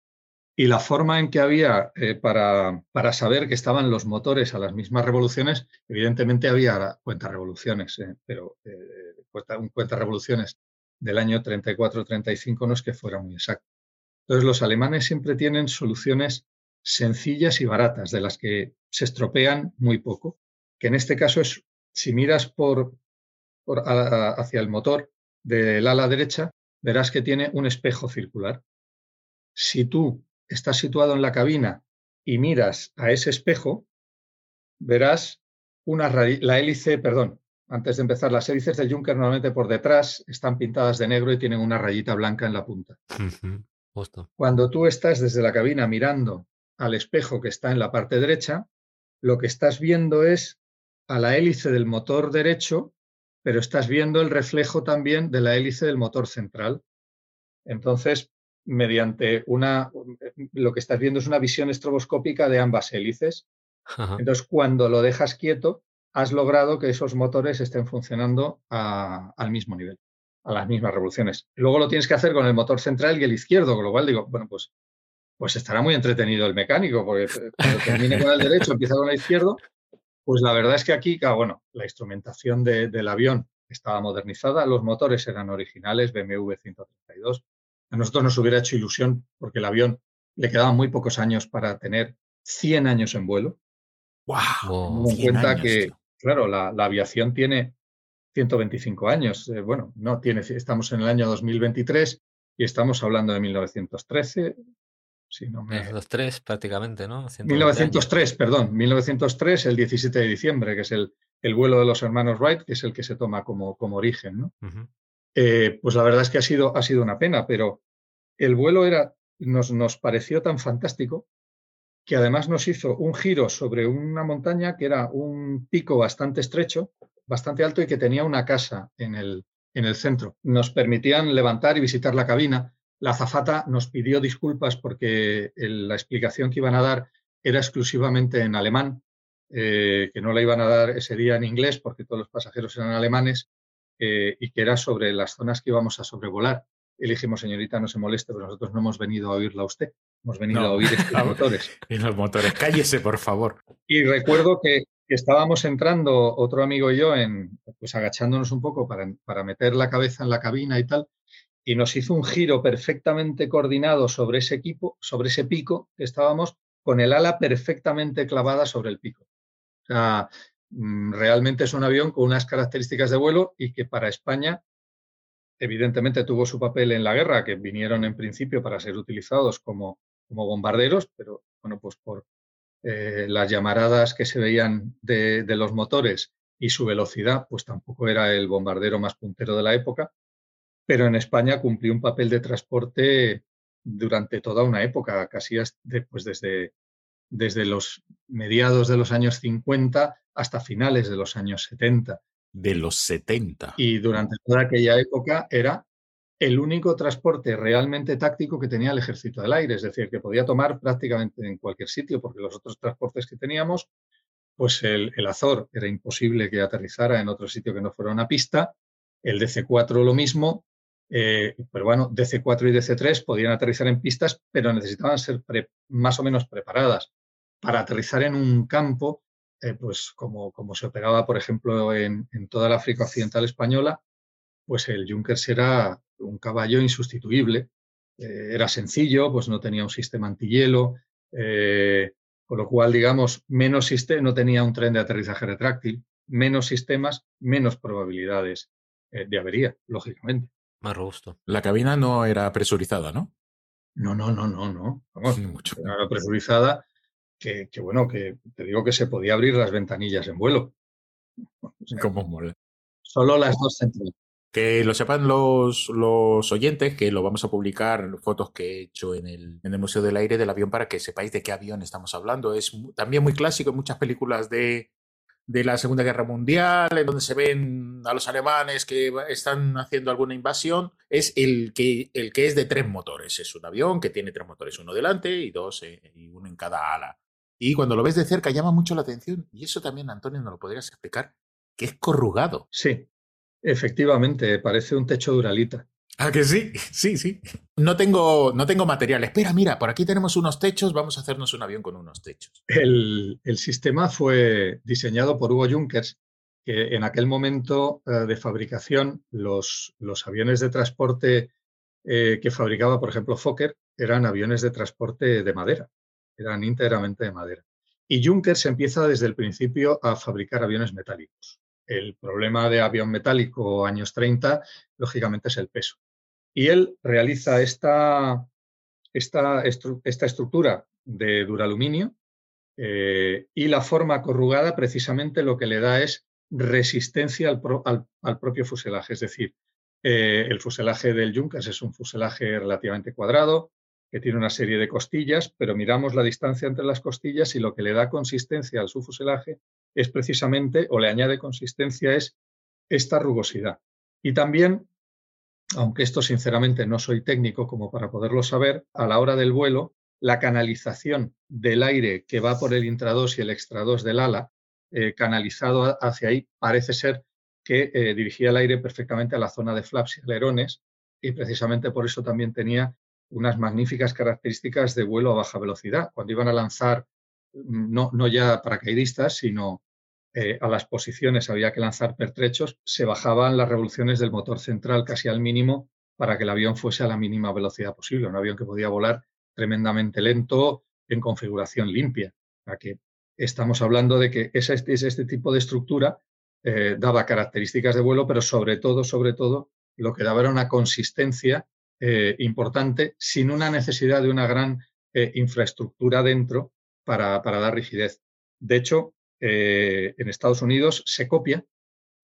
Y la forma en que había eh, para, para, saber que estaban los motores a las mismas revoluciones, evidentemente había cuentas revoluciones, eh, pero eh, un cuenta revoluciones del año 34-35 no es que fuera muy exacto. Entonces los alemanes siempre tienen soluciones sencillas y baratas, de las que se estropean muy poco, que en este caso es, si miras por, por hacia el motor del ala derecha, verás que tiene un espejo circular. Si tú estás situado en la cabina y miras a ese espejo, verás una la hélice, perdón, antes de empezar, las hélices del Junker normalmente por detrás están pintadas de negro y tienen una rayita blanca en la punta. Cuando tú estás desde la cabina mirando al espejo que está en la parte derecha, lo que estás viendo es a la hélice del motor derecho, pero estás viendo el reflejo también de la hélice del motor central. Entonces, mediante una, lo que estás viendo es una visión estroboscópica de ambas hélices. Entonces, cuando lo dejas quieto, has logrado que esos motores estén funcionando al mismo nivel, a las mismas revoluciones. Luego lo tienes que hacer con el motor central y el izquierdo, con lo cual digo, bueno, pues, pues estará muy entretenido el mecánico, porque cuando termine con el derecho, empieza con el izquierdo. Pues la verdad es que aquí, bueno, la instrumentación del avión estaba modernizada, los motores eran originales, BMW 132, a nosotros nos hubiera hecho ilusión porque el avión le quedaban muy pocos años para tener 100 años en vuelo. ¡Wow! en cuenta que, claro, la, aviación tiene 125 años. Eh, bueno, no tiene, estamos en el año 2023 y estamos hablando de 1913. Si no me... 1903 prácticamente, ¿no? 1903, perdón, 1903, el 17 de diciembre, que es el, el vuelo de los hermanos Wright, que es el que se toma como, como origen, ¿no? Eh, pues la verdad es que ha sido, ha sido una pena, pero el vuelo era, nos, nos pareció tan fantástico que además nos hizo un giro sobre una montaña que era un pico bastante estrecho, bastante alto y que tenía una casa en el, en el centro. Nos permitían levantar y visitar la cabina. La azafata nos pidió disculpas porque la explicación que iban a dar era exclusivamente en alemán, eh, que no la iban a dar ese día en inglés porque todos los pasajeros eran alemanes eh, y que era sobre las zonas que íbamos a sobrevolar. Y le dijimos, señorita, no se moleste, pero nosotros no hemos venido a oírla a usted, hemos venido a oír estos motores. y los motores, cállese, por favor. Y recuerdo que, estábamos entrando, otro amigo y yo, en, pues agachándonos un poco para, para meter la cabeza en la cabina y tal, y nos hizo un giro perfectamente coordinado sobre ese equipo, sobre ese pico que estábamos, con el ala perfectamente clavada sobre el pico. O sea, Mm, realmente es un avión con unas características de vuelo y que para España evidentemente tuvo su papel en la guerra, que vinieron en principio para ser utilizados como, como bombarderos, pero bueno, pues por eh, las llamaradas que se veían de, los motores y su velocidad, pues tampoco era el bombardero más puntero de la época, pero en España cumplió un papel de transporte durante toda una época, casi pues desde, desde los mediados de los años 50 hasta finales de los años 70. De los 70. Y durante toda aquella época era el único transporte realmente táctico que tenía el ejército del aire, es decir, que podía tomar prácticamente en cualquier sitio, porque los otros transportes que teníamos, pues el, Azor era imposible que aterrizara en otro sitio que no fuera una pista, el DC-4 lo mismo, eh, pero bueno, DC-4 y DC-3 podían aterrizar en pistas, pero necesitaban ser más o menos preparadas. Para aterrizar en un campo, eh, pues como, como, se operaba, por ejemplo, en, toda la África Occidental Española, pues el Junkers era un caballo insustituible. Eh, era sencillo, pues no tenía un sistema antihielo, eh, con lo cual, digamos, menos sistema, no tenía un tren de aterrizaje retráctil, menos sistemas, menos probabilidades de avería, lógicamente. Más robusto. La cabina no era presurizada, ¿no? No, no, no, no, no. Vamos, mucho. Era presurizada que, bueno, que te digo que se podía abrir las ventanillas en vuelo. Como mola. Solo las dos centrales. Que lo sepan los, los oyentes, que lo vamos a publicar, fotos que he hecho en el, en el Museo del Aire del avión para que sepáis de qué avión estamos hablando. Es también muy clásico en muchas películas de, de la Segunda Guerra Mundial, en donde se ven a los alemanes que están haciendo alguna invasión, es el que, el que es de tres motores. Es un avión que tiene tres motores, uno delante y dos eh, y uno en cada ala. Y cuando lo ves de cerca llama mucho la atención. Y eso también, Antonio, nos lo podrías explicar, que es corrugado. Sí, efectivamente, parece un techo de uralita. Ah, que sí, sí, sí. No tengo, no tengo material. Espera, mira, por aquí tenemos unos techos, vamos a hacernos un avión con unos techos. El, sistema fue diseñado por Hugo Junkers, que en aquel momento eh, de fabricación los, los, aviones de transporte eh, que fabricaba, por ejemplo, Fokker, eran aviones de transporte de madera, eran íntegramente de madera. Y Junkers empieza desde el principio a fabricar aviones metálicos. El problema de avión metálico años 30, lógicamente, es el peso. Y él realiza esta, esta, esta estructura de duraluminio eh, y la forma corrugada precisamente lo que le da es resistencia al, propio fuselaje. Es decir, eh, el fuselaje del Junkers es un fuselaje relativamente cuadrado, que tiene una serie de costillas, pero miramos la distancia entre las costillas y lo que le da consistencia al su fuselaje es precisamente, o le añade consistencia, es esta rugosidad. Y también, aunque esto sinceramente no soy técnico como para poderlo saber, a la hora del vuelo, la canalización del aire que va por el intrados y el extrados del ala, eh, canalizado hacia ahí, parece ser que eh, dirigía el aire perfectamente a la zona de flaps y alerones, y precisamente por eso también tenía unas magníficas características de vuelo a baja velocidad. Cuando iban a lanzar no, no ya paracaidistas, sino eh, a las posiciones había que lanzar pertrechos, se bajaban las revoluciones del motor central casi al mínimo para que el avión fuese a la mínima velocidad posible, un avión que podía volar tremendamente lento en configuración limpia. que estamos hablando de que ese, este tipo de estructura eh, daba características de vuelo, pero sobre todo, sobre todo, lo que daba era una consistencia eh, importante sin una necesidad de una gran infraestructura dentro para, dar rigidez. De hecho, eh, en Estados Unidos se copia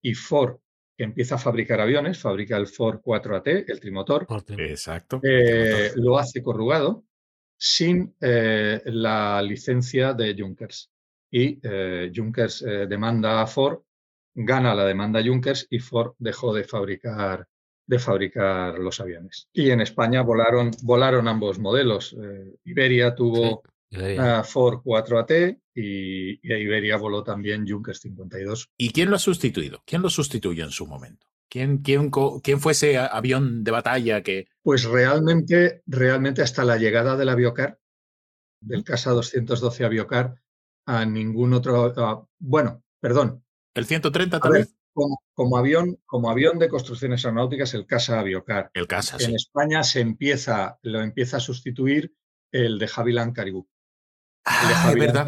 y Ford, que empieza a fabricar aviones, fabrica el Ford 4AT, el trimotor. Exacto. Eh, lo hace corrugado sin eh, la licencia de Junkers. Y Junkers demanda a Ford, gana la demanda Junkers y Ford dejó de fabricar de fabricar los aviones. Y en España volaron, volaron ambos modelos. Iberia tuvo Ford 4AT y, a Iberia voló también Junkers 52. ¿Y quién lo ha sustituido? ¿Quién lo sustituyó en su momento? ¿Quién, quién, quién fue ese avión de batalla que...? Pues realmente, realmente hasta la llegada del aviocar, del Casa 212 aviocar, a ningún otro... bueno, perdón. ¿El 130 también? Como, avión, como avión de construcciones aeronáuticas, el Casa Aviocar. El Casa, En España se empieza, lo empieza a sustituir el de Havilland Caribou. Ah, verdad.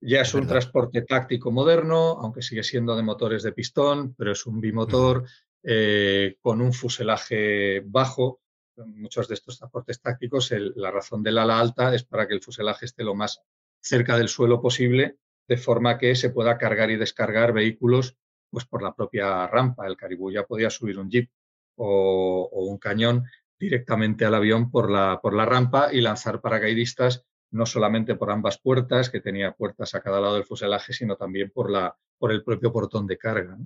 ya es, un transporte táctico moderno, aunque sigue siendo de motores de pistón, pero es un bimotor eh, con un fuselaje bajo. Muchos de estos transportes tácticos, la razón del ala alta es para que el fuselaje esté lo más cerca del suelo posible, de forma que se pueda cargar y descargar vehículos pues, por la propia rampa. El Caribú ya podía subir un jeep o, un cañón directamente al avión por la, por la rampa y lanzar paracaidistas no solamente por ambas puertas, que tenía puertas a cada lado del fuselaje, sino también por, la, por el propio portón de carga.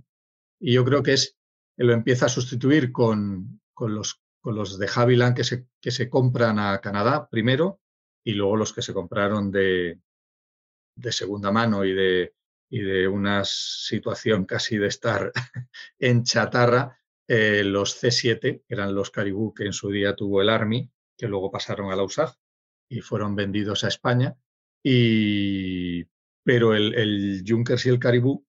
Y yo creo que es, lo empieza a sustituir con, con, los, con los de Havilland que se, que se compran a Canadá primero y luego los que se compraron de, de segunda mano y de, y de una situación casi de estar en chatarra, eh, los C7, que eran los Caribou que en su día tuvo el Army, que luego pasaron a la USAF, y fueron vendidos a España. Y, pero el, el Junkers y el Caribú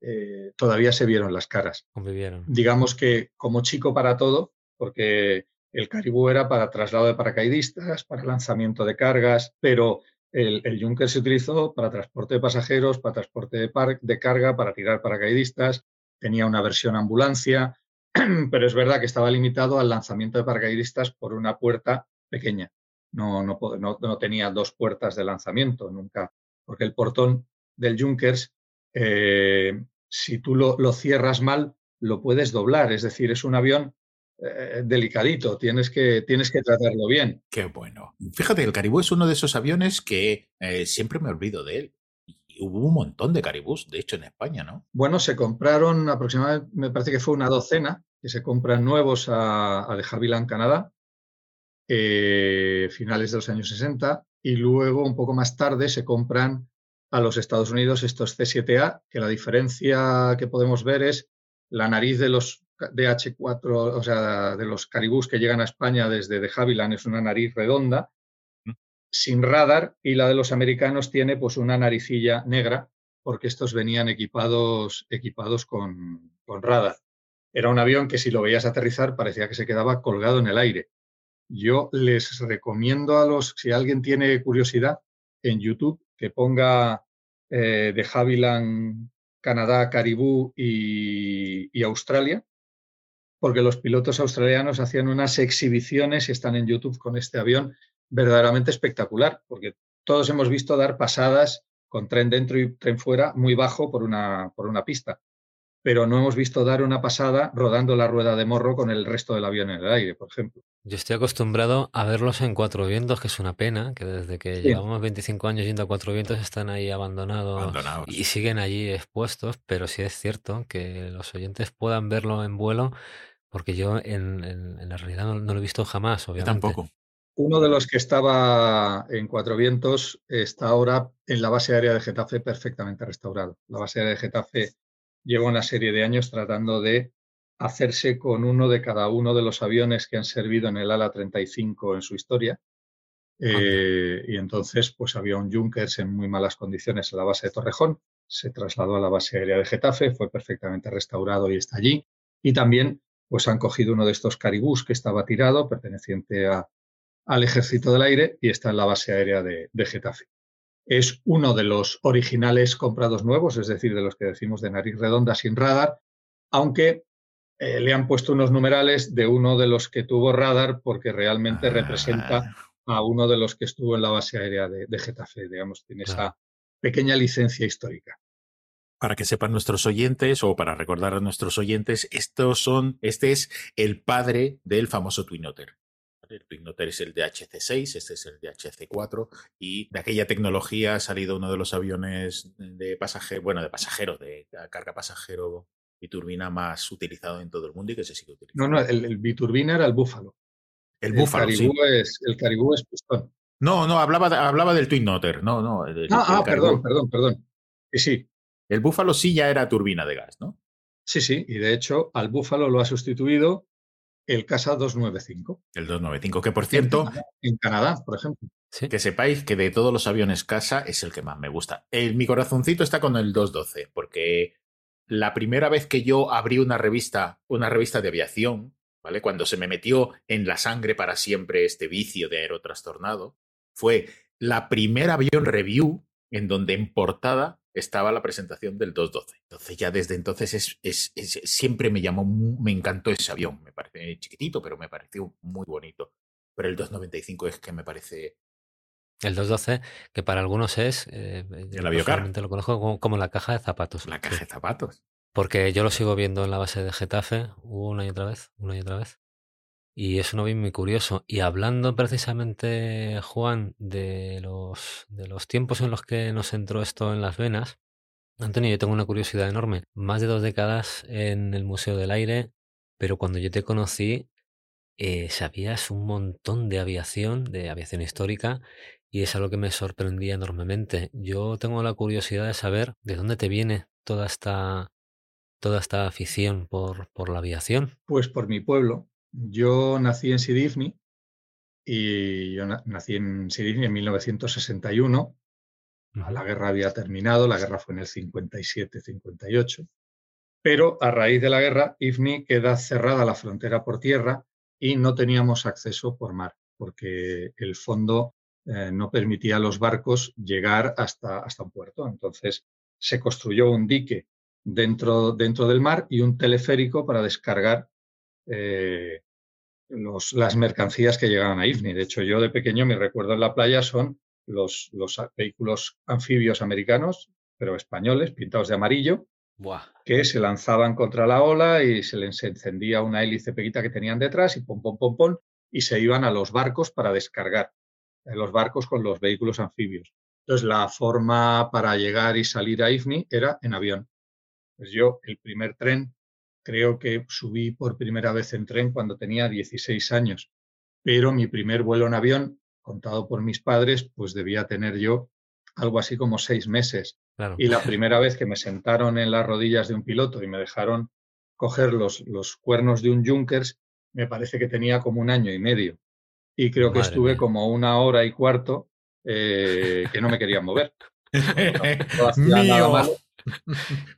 eh, todavía se vieron las caras. Convivieron. Digamos que como chico para todo, porque el Caribú era para traslado de paracaidistas, para lanzamiento de cargas, pero el, Junker se utilizó para transporte de pasajeros, para transporte de, carga, para tirar paracaidistas, tenía una versión ambulancia, pero es verdad que estaba limitado al lanzamiento de paracaidistas por una puerta pequeña. No, no, tenía dos puertas de lanzamiento nunca, porque el portón del Junkers, eh, si tú lo, cierras mal, lo puedes doblar, es decir, es un avión eh, delicadito, tienes que, tienes que tratarlo bien. Qué bueno. Fíjate, el Caribú es uno de esos aviones que eh, siempre me olvido de él. Y hubo un montón de Caribús, de hecho, en España, ¿no? Bueno, se compraron aproximadamente, me parece que fue una docena, que se compran nuevos a, a de Havilland, Canadá, eh, finales de los años 60, y luego un poco más tarde se compran a los Estados Unidos estos C7A, que la diferencia que podemos ver es la nariz de los, DH4, o sea, de los caribús que llegan a España desde de Havilland es una nariz redonda, mm. sin radar, y la de los americanos tiene pues una naricilla negra, porque estos venían equipados, equipados con, con radar. Era un avión que si lo veías aterrizar parecía que se quedaba colgado en el aire. Yo les recomiendo a los, si alguien tiene curiosidad, en YouTube que ponga eh, de Havilland, Canadá, Caribú y, Australia, porque los pilotos australianos hacían unas exhibiciones y están en YouTube con este avión verdaderamente espectacular, porque todos hemos visto dar pasadas con tren dentro y tren fuera muy bajo por una, por una pista pero no hemos visto dar una pasada rodando la rueda de morro con el resto del avión en el aire, por ejemplo. Yo estoy acostumbrado a verlos en cuatro vientos, que es una pena, que desde que llevamos 25 años yendo a cuatro vientos están ahí abandonados, y siguen allí expuestos, pero sí es cierto que los oyentes puedan verlo en vuelo, porque yo en, la realidad no, lo he visto jamás, obviamente. tampoco. Uno de los que estaba en Cuatro Vientos está ahora en la base aérea de Getafe perfectamente restaurado. La base aérea de Getafe lleva una serie de años tratando de hacerse con uno de cada uno de los aviones que han servido en el ala 35 en su historia. Eh, y entonces, pues había un Junkers en muy malas condiciones en la base de Torrejón, se trasladó a la base aérea de Getafe, fue perfectamente restaurado y está allí. Y también, pues han cogido uno de estos caribús que estaba tirado, perteneciente al Ejército del Aire, y está en la base aérea de Getafe es uno de los originales comprados nuevos, es decir, de los que decimos de nariz redonda sin radar, aunque eh, le han puesto unos numerales de uno de los que tuvo radar porque realmente representa ah. a uno de los que estuvo en la base aérea de, Getafe, digamos, tiene esa pequeña licencia histórica. Para que sepan nuestros oyentes o para recordar a nuestros oyentes, estos son, este es el padre del famoso Twin Otter. El Pignoter es el DHC-6, este es el DHC-4 y de aquella tecnología ha salido uno de los aviones de pasajero, bueno, de pasajero, de carga pasajero y turbina más utilizado en todo el mundo y que se sigue utilizando. No, no, el, biturbina era el Búfalo. El, Búfalo, sí. Es, el Caribú es pistón. No, no, hablaba, hablaba del Twin Otter, no, no. ah, ah perdón, perdón, perdón. Sí, sí. El Búfalo sí ya era turbina de gas, ¿no? Sí, sí, y de hecho al Búfalo lo ha sustituido el Casa 295. El 295, que por cierto... En Canadá, por ejemplo. Que sepáis que de todos los aviones Casa es el que más me gusta. El, mi corazoncito está con el 212, porque la primera vez que yo abrí una revista, una revista de aviación, ¿vale? Cuando se me metió en la sangre para siempre este vicio de aerotrastornado, fue la primera avión review en donde en portada estaba la presentación del 212. Entonces ya desde entonces es, siempre me llamó, me encantó ese avión. Me parece chiquitito, pero me pareció muy bonito. Pero el 295 es que me parece... El 212, que para algunos es... Eh, el aviocar. lo conozco como, la caja de zapatos. La caja de zapatos. Porque yo lo sigo viendo en la base de Getafe una y otra vez, una y otra vez. Y es un muy curioso. Y hablando precisamente, Juan, de los, de los tiempos en los que nos entró esto en las venas, Antonio, yo tengo una curiosidad enorme. Más de dos décadas en el Museo del Aire, pero cuando yo te conocí, eh, sabías un montón de aviación, de aviación histórica, y es algo que me sorprendía enormemente. Yo tengo la curiosidad de saber de dónde te viene toda esta, toda esta afición por, por la aviación. Pues por mi pueblo. Yo nací en Sidifni y yo nací en Sidifni en 1961. La guerra había terminado, la guerra fue en el 57-58. Pero a raíz de la guerra, Ifni queda cerrada la frontera por tierra y no teníamos acceso por mar, porque el fondo eh, no permitía a los barcos llegar hasta, hasta un puerto. Entonces se construyó un dique dentro, dentro del mar y un teleférico para descargar eh, las mercancías que llegaban a IFNI. De hecho, yo de pequeño mi recuerdo en la playa son los, los vehículos anfibios americanos, pero españoles, pintados de amarillo, que se lanzaban contra la ola y se les encendía una hélice pequita que tenían detrás y pom, pom, pom, pom, y se iban a los barcos para descargar, eh, los barcos con los vehículos anfibios. Entonces, la forma para llegar y salir a IFNI era en avión. Pues yo, el primer tren Creo que subí por primera vez en tren cuando tenía 16 años, pero mi primer vuelo en avión, contado por mis padres, pues debía tener yo algo así como seis meses. Y la primera vez que me sentaron en las rodillas de un piloto y me dejaron coger los, los cuernos de un Junkers, me parece que tenía como un año y medio. Y creo que estuve como una hora y cuarto eh, que no me quería mover.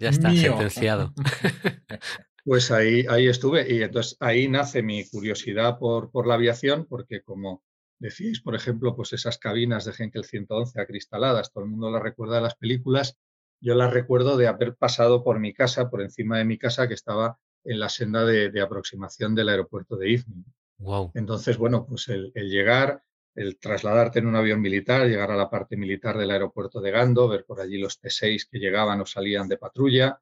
Ya está sentenciado. Pues ahí, ahí estuve y entonces ahí nace mi curiosidad por, por la aviación, porque como decís, por ejemplo, pues esas cabinas de Henkel 111 acristaladas, todo el mundo las recuerda de las películas, yo las recuerdo de haber pasado por mi casa, por encima de mi casa, que estaba en la senda de, aproximación del aeropuerto de Izmir. Wow. Entonces, bueno, pues el, llegar, el trasladarte en un avión militar, llegar a la parte militar del aeropuerto de Gando, ver por allí los T6 que llegaban o salían de patrulla,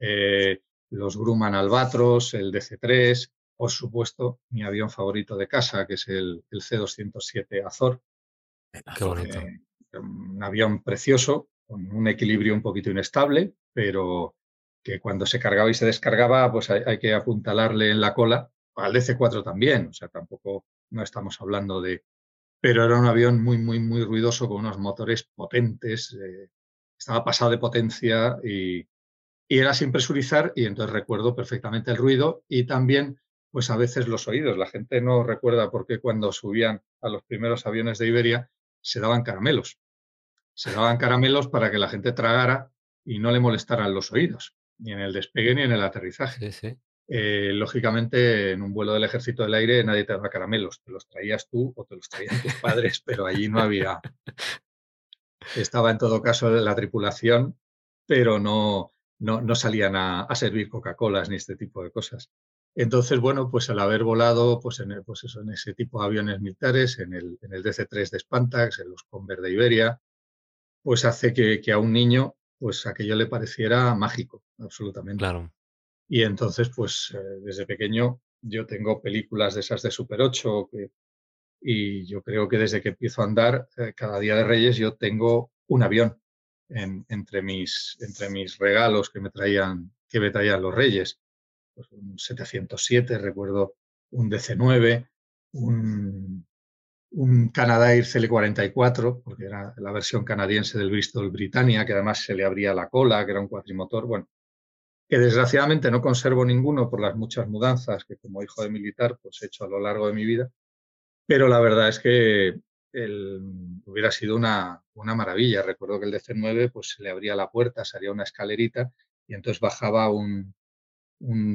eh, los Grumman Albatros, el DC-3, por supuesto, mi avión favorito de casa, que es el, C-207 Azor. Qué bonito. Eh, un avión precioso, con un equilibrio un poquito inestable, pero que cuando se cargaba y se descargaba, pues hay, que apuntalarle en la cola. Al DC-4 también, o sea, tampoco no estamos hablando de... Pero era un avión muy, muy, muy ruidoso, con unos motores potentes, eh, estaba pasado de potencia y, y era sin presurizar y entonces recuerdo perfectamente el ruido y también pues a veces los oídos. La gente no recuerda por qué cuando subían a los primeros aviones de Iberia se daban caramelos. Se daban caramelos para que la gente tragara y no le molestaran los oídos, ni en el despegue ni en el aterrizaje. Eh, lógicamente, en un vuelo del ejército del aire nadie te daba caramelos, te los traías tú o te los traían tus padres, pero allí no había. Estaba en todo caso la tripulación, pero no, no, salían a, servir Coca-Colas ni este tipo de cosas. Entonces, bueno, pues al haber volado pues en, pues eso, en ese tipo de aviones militares, en el, en el DC-3 de Spantax, en los Conver de Iberia, pues hace que, a un niño pues aquello le pareciera mágico, absolutamente. Claro. Y entonces, pues eh, desde pequeño yo tengo películas de esas de Super 8 y yo creo que desde que empiezo a andar, eh, cada día de Reyes yo tengo un avión entre, mis, entre mis regalos que me traían, que me los reyes. Pues un 707, recuerdo un DC-9, un, un Canadair CL-44, porque era la versión canadiense del Bristol Britannia, que además se le abría la cola, que era un cuatrimotor. Bueno, que desgraciadamente no conservo ninguno por las muchas mudanzas que como hijo de militar pues he hecho a lo largo de mi vida. Pero la verdad es que hubiera sido una, maravilla. Recuerdo que el DC-9 pues, se le abría la puerta, salía una escalerita y entonces bajaba un,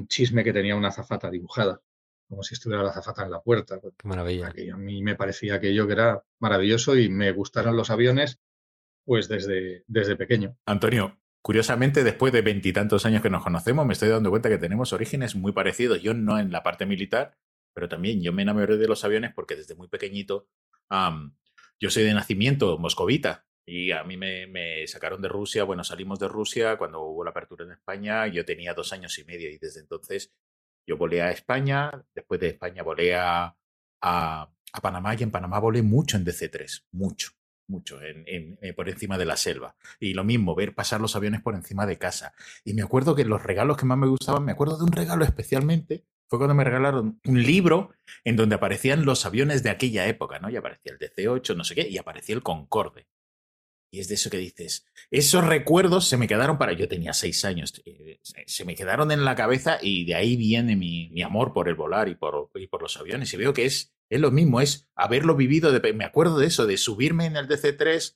chisme que tenía una azafata dibujada, como si estuviera la azafata en la puerta. Qué maravilla. a mí me parecía aquello que era maravilloso y me gustaron los aviones pues desde, desde pequeño. Antonio, Curiosamente, después de veintitantos años que nos conocemos, me estoy dando cuenta que tenemos orígenes muy parecidos. Yo no en la parte militar, pero también yo me enamoré de los aviones porque desde muy pequeñito yo soy de nacimiento moscovita y a mí me, sacaron de Rusia. Bueno, salimos de Rusia cuando hubo la apertura en España. Yo tenía dos años y medio y desde entonces yo volé a España. Después de España volé a, a, Panamá y en Panamá volé mucho en DC-3, mucho mucho en, eh, por encima de la selva. Y lo mismo, ver pasar los aviones por encima de casa. Y me acuerdo que los regalos que más me gustaban, me acuerdo de un regalo especialmente fue cuando me regalaron un libro en donde aparecían los aviones de aquella época, ¿no? Y aparecía el DC-8, no sé qué, y aparecía el Concorde. Y es de eso que dices, esos recuerdos se me quedaron para, yo tenía seis años, eh, se me quedaron en la cabeza y de ahí viene mi, amor por el volar y por, y por, los aviones. Y veo que es, es lo mismo, es haberlo vivido, de, me acuerdo de eso, de subirme en el DC-3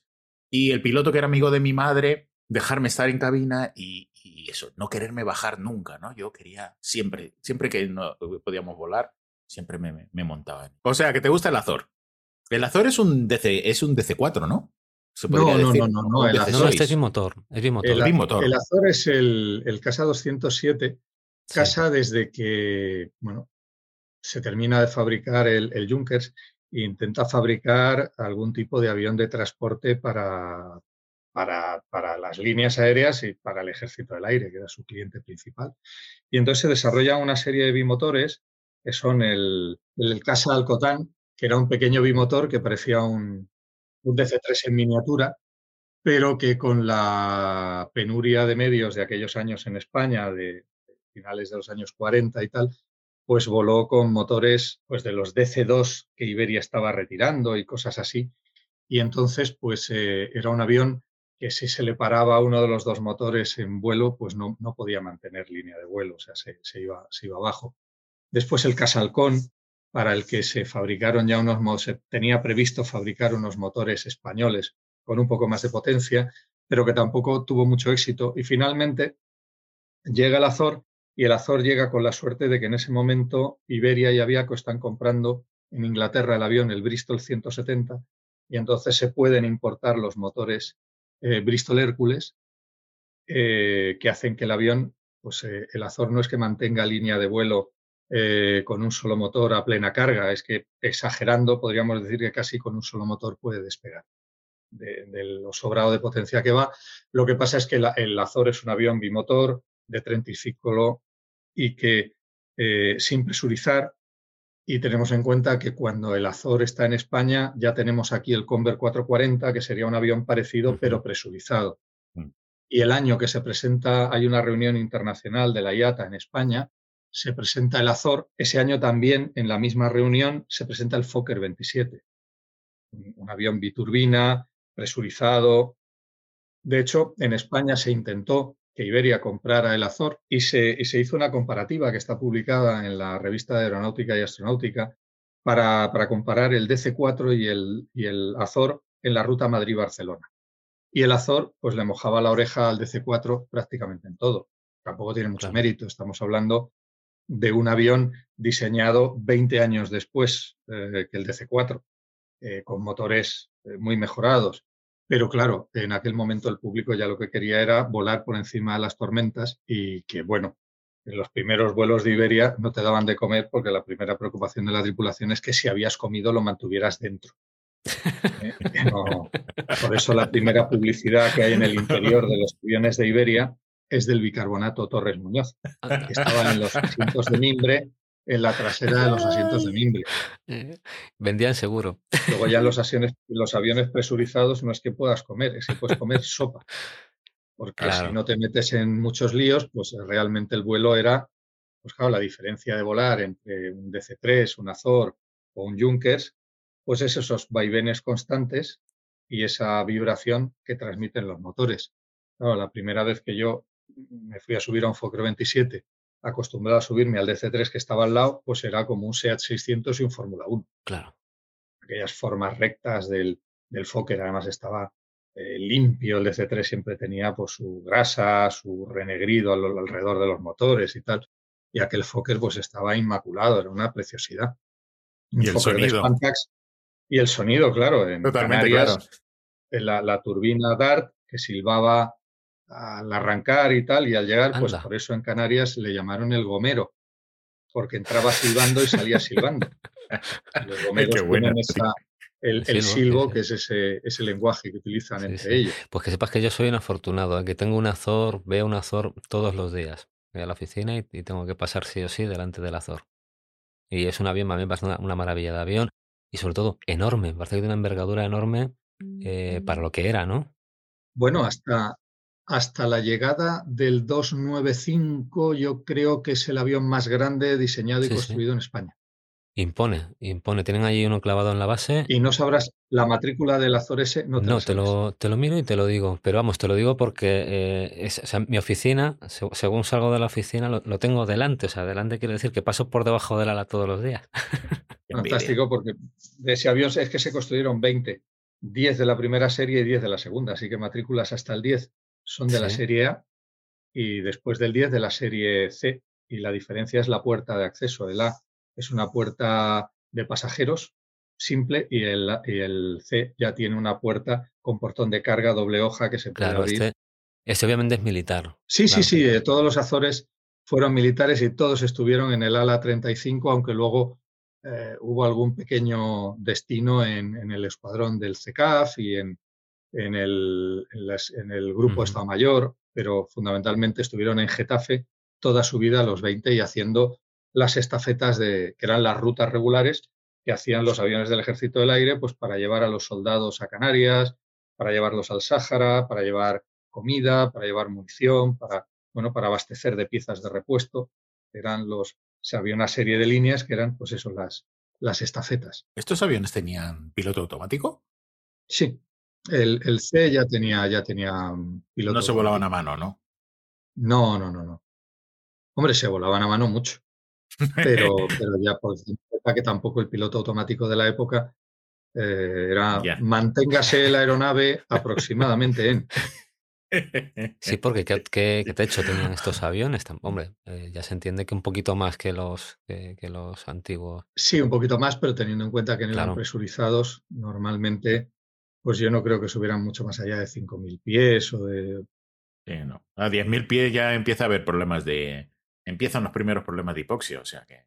y el piloto que era amigo de mi madre, dejarme estar en cabina y, y eso, no quererme bajar nunca, ¿no? Yo quería siempre, siempre que no podíamos volar, siempre me, me montaba. O sea, que te gusta el Azor. El Azor es un DC, es un DC4, ¿no? no, no, no, no, el Azor es bimotor. Es bimotor. El, bimotor. el Azor es el, el Casa 207, casa desde que, bueno, se termina de fabricar el, el Junkers e intenta fabricar algún tipo de avión de transporte para, para, las líneas aéreas y para el ejército del aire, que era su cliente principal. Y entonces se desarrolla una serie de bimotores, que son el, el Casa Alcotán, que era un pequeño bimotor que parecía un, un DC-3 en miniatura, pero que con la penuria de medios de aquellos años en España, de, finales de los años 40 y tal, pues voló con motores pues, de los DC-2 que Iberia estaba retirando y cosas así. Y entonces, pues eh, era un avión que si se le paraba uno de los dos motores en vuelo, pues no, no podía mantener línea de vuelo, o sea, se, se, iba, se iba abajo. Después el Casalcón, para el que se fabricaron ya unos, se tenía previsto fabricar unos motores españoles con un poco más de potencia, pero que tampoco tuvo mucho éxito. Y finalmente llega el Azor y el Azor llega con la suerte de que en ese momento Iberia y Aviaco están comprando en Inglaterra el avión, el Bristol 170, y entonces se pueden importar los motores eh, Bristol Hércules eh, que hacen que el avión, pues eh, el Azor no es que mantenga línea de vuelo con un solo motor a plena carga, es que exagerando podríamos decir que casi con un solo motor puede despegar de, lo sobrado de potencia que va. Lo que pasa es que el Azor es un avión bimotor de 35 y que sin presurizar y tenemos en cuenta que cuando el Azor está en España, ya tenemos aquí el Conver 440, que sería un avión parecido, pero presurizado. Mm. Y el año que se presenta, hay una reunión internacional de la IATA en España, se presenta el Azor. Ese año también, en la misma reunión, se presenta el Fokker 27, un avión biturbina, presurizado. De hecho, en España se intentó que Iberia comprara el Azor y se, hizo una comparativa que está publicada en la revista de Aeronáutica y Astronáutica para, comparar el DC-4 y el, y el Azor en la ruta Madrid-Barcelona. Y el Azor pues le mojaba la oreja al DC-4 prácticamente en todo. Tampoco tiene mucho mérito. Estamos hablando de un avión diseñado 20 años después eh, que el DC-4, eh, con motores eh, muy mejorados pero claro, en aquel momento el público ya lo que quería era volar por encima de las tormentas y que, bueno, en los primeros vuelos de Iberia no te daban de comer porque la primera preocupación de la tripulación es que si habías comido lo mantuvieras dentro. ¿Eh? por eso la primera publicidad que hay en el interior de los aviones de Iberia es del bicarbonato Torres Muñoz, que estaba en los asientos de mimbre en la trasera de los asientos de mimbre. Eh, vendían seguro. Luego ya los, los aviones presurizados no es que puedas comer, es que puedes comer sopa. Porque si no te metes en muchos líos, pues realmente el vuelo era, pues claro, la diferencia de volar entre un DC-3, un Azor o un Junkers, pues es esos vaivenes constantes y esa vibración que transmiten los motores. Claro, la primera vez que yo me fui a subir a un Fokker 27 acostumbrado a subirme al DC3 que estaba al lado, pues era como un SEAT 600 y un Fórmula 1. Claro. Aquellas formas rectas del, del Fokker, además estaba eh, limpio, el DC3 siempre tenía pues, su grasa, su renegrido alrededor de los motores y tal. Y aquel Fokker pues estaba inmaculado, era una preciosidad. y el sonido. y el sonido, claro. En Totalmente claro. La, la turbina Dart que silbaba al arrancar y tal, y al llegar, pues por eso en Canarias le llamaron el gomero, porque entraba silbando y salía silbando. Los gomeros tienen el, silbo, que es ese, ese, lenguaje que utilizan entre ellos. Pues que sepas que yo soy un afortunado, ¿eh? que tengo un Azor, veo un Azor todos los días. Voy a la oficina y, tengo que pasar sí o sí delante del Azor. Y es un avión, a mí me parece una, maravilla de avión y sobre todo enorme, parece que tiene una envergadura enorme eh, para lo que era, ¿no? Bueno, hasta, hasta la llegada del 295, yo creo que es el avión más grande diseñado y construido en España. Impone, impone. Tienen allí uno clavado en la base. Y no sabrás la matrícula del Azor S. No, te, no te, lo, te, lo, miro y te lo digo. Pero vamos, te lo digo porque eh, es, mi oficina, según salgo de la oficina, lo, tengo delante. O sea, delante quiere decir que paso por debajo del ala todos los días. Fantástico, porque de ese avión es que se construyeron 20. 10 de la primera serie y 10 de la segunda. Así que matrículas hasta el 10 son de la serie A y después del 10 de la serie C. Y la diferencia es la puerta de acceso. El A es una puerta de pasajeros simple y el, y el C ya tiene una puerta con portón de carga doble hoja que se puede abrir. Este, este, obviamente es militar. Sí, sí, sí. Eh, todos los Azores fueron militares y todos estuvieron en el ala 35, aunque luego eh, hubo algún pequeño destino en, en, el escuadrón del CECAF y en, en el, en, el grupo Estado Mayor, pero fundamentalmente estuvieron en Getafe toda su vida a los 20 y haciendo las estafetas de, que eran las rutas regulares que hacían los aviones del Ejército del Aire, pues para llevar a los soldados a Canarias, para llevarlos al Sáhara, para llevar comida, para llevar munición, para, bueno, para abastecer de piezas de repuesto. Eran los, se había una serie de líneas que eran, pues eso, las, las estafetas. ¿Estos aviones tenían piloto automático? Sí, El, el C ya tenía, ya tenía piloto. No se volaban a mano, ¿no? No, no, no, no. Hombre, se volaban a mano mucho. Pero, pero ya por que tampoco el piloto automático de la época eh, era manténgase la aeronave aproximadamente en. Sí, porque ¿qué, qué, techo tenían estos aviones? Hombre, eh, ya se entiende que un poquito más que los, que, los antiguos. Sí, un poquito más, pero teniendo en cuenta que no eran presurizados, normalmente, pues yo no creo que subieran mucho más allá de 5.000 pies o de... Sí, no. A 10.000 pies ya empieza a haber problemas de... Empiezan los primeros problemas de hipoxia, o sea que...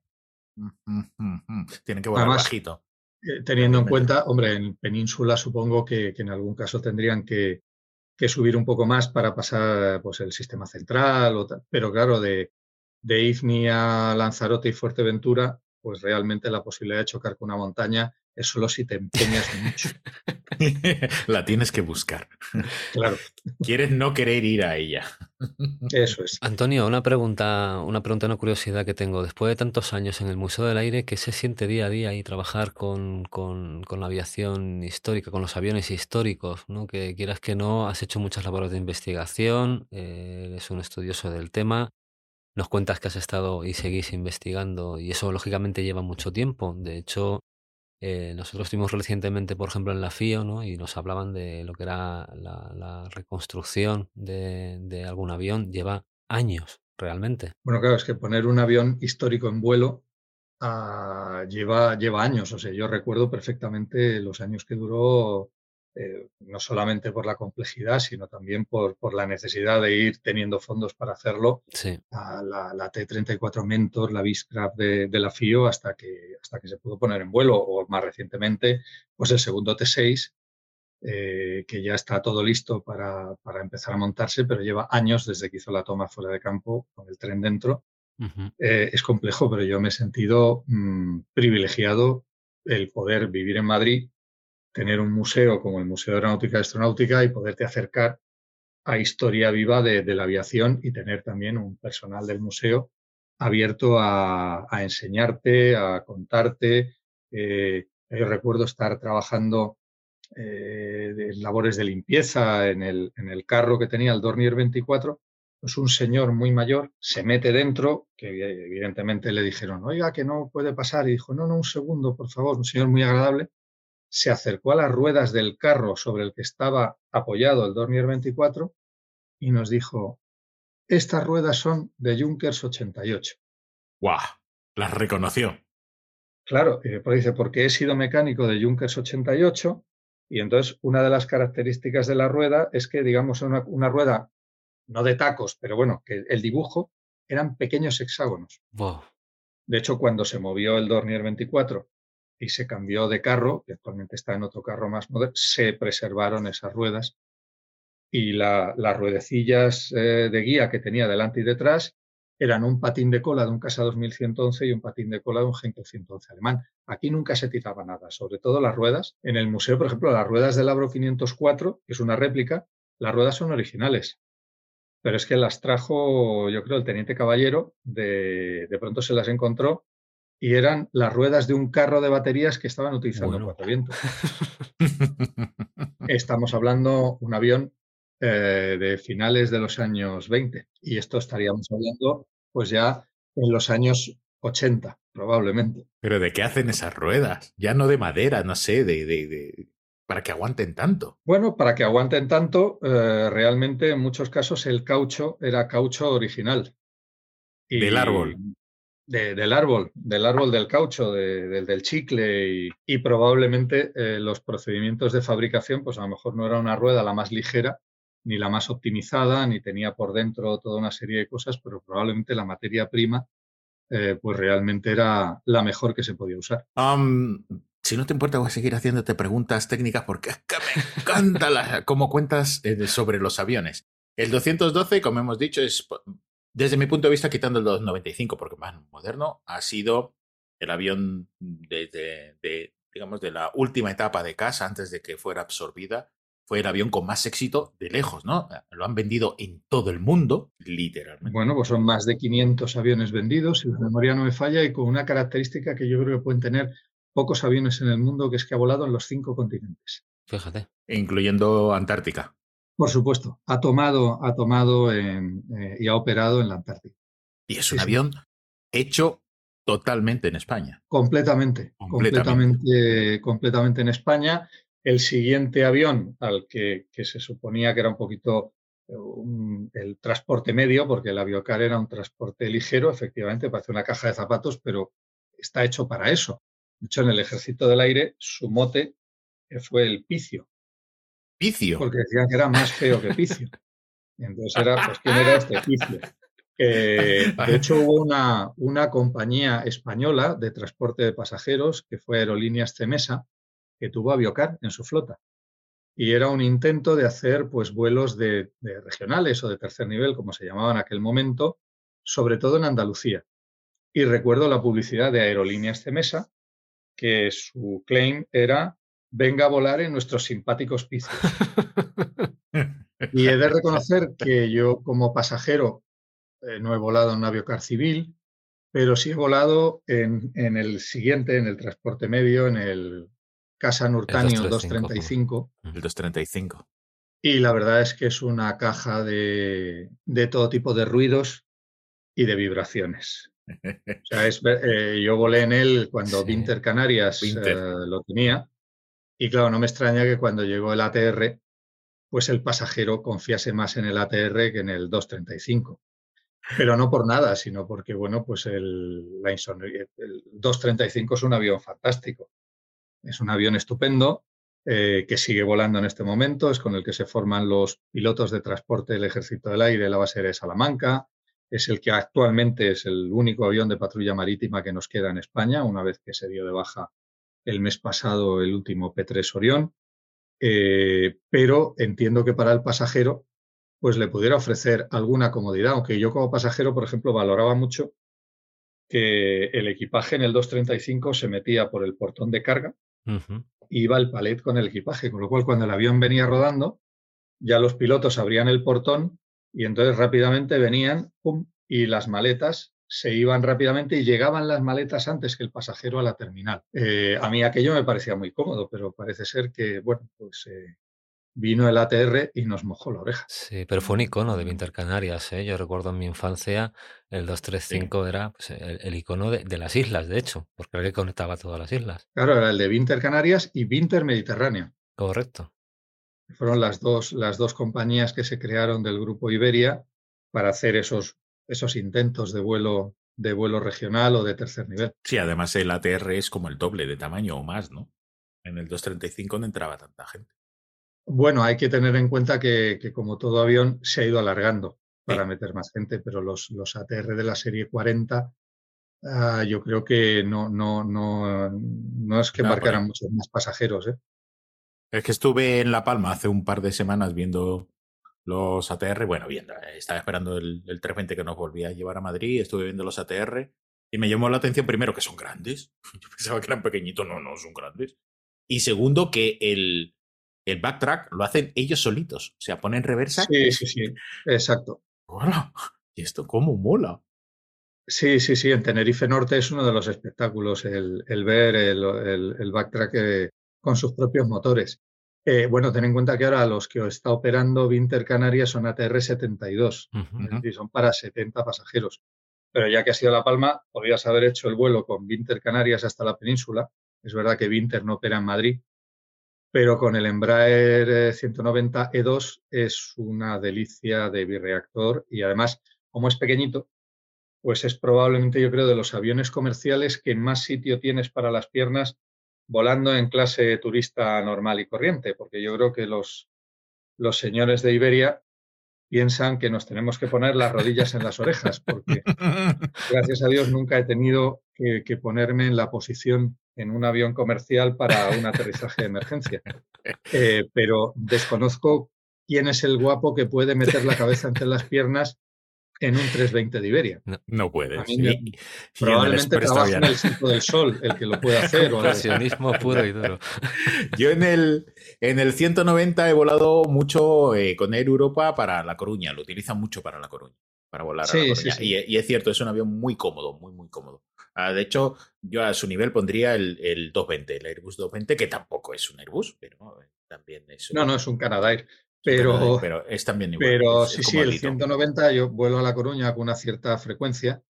Tienen que volar bajito. Eh, teniendo en cuenta, hombre, en península supongo que, en algún caso tendrían que, subir un poco más para pasar pues, el sistema central, o pero claro, de, de Ifni a Lanzarote y Fuerteventura, pues realmente la posibilidad de chocar con una montaña es solo si te empeñas mucho. La tienes que buscar. Claro. Quieres no querer ir a ella. Eso es. Antonio, una pregunta, una pregunta, una curiosidad que tengo. Después de tantos años en el Museo del Aire, ¿qué se siente día a día y trabajar con, con, la aviación histórica, con los aviones históricos? ¿no? Que quieras que no, has hecho muchas labores de investigación, eh, eres un estudioso del tema. Nos cuentas que has estado y seguís investigando y eso lógicamente lleva mucho tiempo. De hecho, eh, nosotros estuvimos recientemente, por ejemplo, en la FIO, ¿no? Y nos hablaban de lo que era la, reconstrucción de, algún avión. Lleva años, realmente. Bueno, claro, es que poner un avión histórico en vuelo ah, lleva, lleva años. O sea, yo recuerdo perfectamente los años que duró eh, no solamente por la complejidad, sino también por, por, la necesidad de ir teniendo fondos para hacerlo. Sí. la, T-34 Mentor, la Beechcraft de, de, la FIO, hasta que, hasta que se pudo poner en vuelo, o más recientemente, pues el segundo T-6, eh, que ya está todo listo para, para, empezar a montarse, pero lleva años desde que hizo la toma fuera de campo con el tren dentro. Eh, es complejo, pero yo me he sentido mm, privilegiado el poder vivir en Madrid tener un museo como el Museo de Aeronáutica y Astronáutica y poderte acercar a historia viva de, la aviación y tener también un personal del museo abierto a, enseñarte, a contarte. Eh, yo recuerdo estar trabajando eh, labores de limpieza en el, en el, carro que tenía el Dornier 24, pues un señor muy mayor se mete dentro, que evidentemente le dijeron, oiga, que no puede pasar, y dijo, no, no, un segundo, por favor, un señor muy agradable, se acercó a las ruedas del carro sobre el que estaba apoyado el Dornier 24 y nos dijo, estas ruedas son de Junkers 88. ¡Guau! Las reconoció. Claro, y después dice, porque he sido mecánico de Junkers 88 y entonces una de las características de la rueda es que, digamos, una, una rueda, no de tacos, pero bueno, que el dibujo eran pequeños hexágonos. De hecho, cuando se movió el Dornier 24 y se cambió de carro, que actualmente está en otro carro más moderno, se preservaron esas ruedas y las ruedecillas eh, de guía que tenía delante y detrás eran un patín de cola de un Casa 2111 y un patín de cola de un Henkel 111 alemán. Aquí nunca se tiraba nada, sobre todo las ruedas. En el museo, por ejemplo, las ruedas del Abro 504, que es una réplica, las ruedas son originales. Pero es que las trajo, yo creo, el teniente caballero, de, de pronto se las encontró y eran las ruedas de un carro de baterías que estaban utilizando cuatro vientos. Estamos hablando un avión eh, de finales de los años 20 y esto estaríamos hablando pues ya en los años 80 probablemente. Pero ¿de qué hacen esas ruedas? Ya no de madera, no sé, de, de, para que aguanten tanto. Bueno, para que aguanten tanto, eh, realmente en muchos casos el caucho era caucho original. del árbol del árbol, del árbol del caucho, del chicle y, probablemente eh, los procedimientos de fabricación, pues a lo mejor no era una rueda la más ligera, ni la más optimizada, ni tenía por dentro toda una serie de cosas, pero probablemente la materia prima, eh, pues realmente era la mejor que se podía usar. si no te importa, voy a seguir haciéndote preguntas técnicas porque es que me encanta la, cómo cuentas eh, sobre los aviones. El 212, como hemos dicho, es desde mi punto de vista, quitando el 295, porque más moderno, ha sido el avión desde, de, digamos, de la última etapa de casa, antes de que fuera absorbida, fue el avión con más éxito de lejos, ¿no? Lo han vendido en todo el mundo, literalmente. Bueno, pues son más de 500 aviones vendidos, si la memoria no me falla, y con una característica que yo creo que pueden tener pocos aviones en el mundo, que es que ha volado en los cinco continentes. Fíjate. Incluyendo Antártica. Por supuesto, ha tomado, ha tomado en, eh, y ha operado en la Antártica. Y es un avión hecho totalmente en España. Completamente, completamente, completamente, en España. El siguiente avión al que, que se suponía que era un poquito eh, el transporte medio, porque el aviocar era un transporte ligero, efectivamente, parece una caja de zapatos, pero está hecho para eso. De hecho, en el ejército del aire, su mote fue el picio. ¿Picio? Porque decían que era más feo que picio. entonces era, pues, ¿quién era este picio? de hecho, hubo una, una compañía española de transporte de pasajeros, que fue Aerolíneas Cemesa, que tuvo Aviocar en su flota. Y era un intento de hacer pues, vuelos de, regionales o de tercer nivel, como se llamaba en aquel momento, sobre todo en Andalucía. Y recuerdo la publicidad de Aerolíneas Cemesa, que su claim era venga a volar en nuestros simpáticos pisos. y he de reconocer que yo como pasajero eh, no he volado en un aviocar civil, pero sí he volado en, el siguiente, en el transporte medio, en el Casa Nurtanio 235. El 235. Y la verdad es que es una caja de, todo tipo de ruidos y de vibraciones. O sea, eh, yo volé en él cuando Winter Canarias eh, lo tenía. Y claro, no me extraña que cuando llegó el ATR, pues el pasajero confiase más en el ATR que en el 235. Pero no por nada, sino porque, bueno, pues el, la el 235 es un avión fantástico. Es un avión estupendo eh, que sigue volando en este momento, es con el que se forman los pilotos de transporte del Ejército del Aire la base de Salamanca. Es el que actualmente es el único avión de patrulla marítima que nos queda en España, una vez que se dio de baja el mes pasado el último P3 Orión. Eh, pero entiendo que para el pasajero pues le pudiera ofrecer alguna comodidad, aunque yo como pasajero, por ejemplo, valoraba mucho que el equipaje en el 235 se metía por el portón de carga y iba el palet con el equipaje, con lo cual cuando el avión venía rodando, ya los pilotos abrían el portón y entonces rápidamente venían pum, y las maletas se iban rápidamente y llegaban las maletas antes que el pasajero a la terminal. Eh, a mí aquello me parecía muy cómodo, pero parece ser que, bueno, pues eh, vino el ATR y nos mojó la oreja. Sí, pero fue un icono de Winter Canarias. ¿eh? Yo recuerdo en mi infancia el 235 era pues, el, icono de, las islas, de hecho, porque era el que conectaba todas las islas. Claro, era el de Winter Canarias y Winter Mediterráneo. Correcto. Fueron las dos, las dos compañías que se crearon del grupo Iberia para hacer esos, esos intentos de vuelo, de vuelo regional o de tercer nivel. Sí, además el ATR es como el doble de tamaño o más, ¿no? En el 235 no entraba tanta gente. Bueno, hay que tener en cuenta que, como todo avión se ha ido alargando para meter más gente, pero los, los ATR de la serie 40 ah, yo creo que no, no, no, no es que marcaran muchos más pasajeros. ¿eh? Es que estuve en La Palma hace un par de semanas viendo los ATR, bueno, viendo, eh, estaba esperando el, el 320 que nos volvía a llevar a Madrid, estuve viendo los ATR y me llamó la atención primero que son grandes. Yo pensaba que eran pequeñitos, no, no, son grandes. Y segundo que el, el backtrack lo hacen ellos solitos. O sea, ponen reversa. Sí, sí, sí. Exacto. Hola. ¿Y esto cómo mola? Sí, sí, sí. En Tenerife Norte es uno de los espectáculos el, ver el, backtrack eh, con sus propios motores. Eh, bueno, ten en cuenta que ahora los que está operando Winter Canarias son ATR-72, son para 70 pasajeros. Pero ya que ha sido La Palma, podrías haber hecho el vuelo con Winter Canarias hasta la península. Es verdad que Winter no opera en Madrid, pero con el Embraer 190 E2 es una delicia de bireactor y además, como es pequeñito, pues es probablemente, yo creo, de los aviones comerciales que más sitio tienes para las piernas volando en clase turista normal y corriente, porque yo creo que los, señores de Iberia piensan que nos tenemos que poner las rodillas en las orejas, porque gracias a Dios nunca he tenido que, ponerme en la posición en un avión comercial para un aterrizaje de emergencia. Eh, pero desconozco quién es el guapo que puede meter la cabeza entre las piernas en un 320 de Iberia. No, puede. probablemente trabaja en el del Sol el que lo puede hacer. Ocasionismo puro y duro. Yo en el, en el 190 he volado mucho eh, con Air Europa para La Coruña. Lo utilizan mucho para La Coruña, para volar a La Coruña. Y, es cierto, es un avión muy cómodo, muy, muy cómodo. Ah, de hecho, yo a su nivel pondría el, el 220, el Airbus 220, que tampoco es un Airbus, pero también es un... No, no, es un Canadair. Pero, pero es también igual. Pero sí, sí, el 190 yo vuelo a La Coruña con una cierta frecuencia,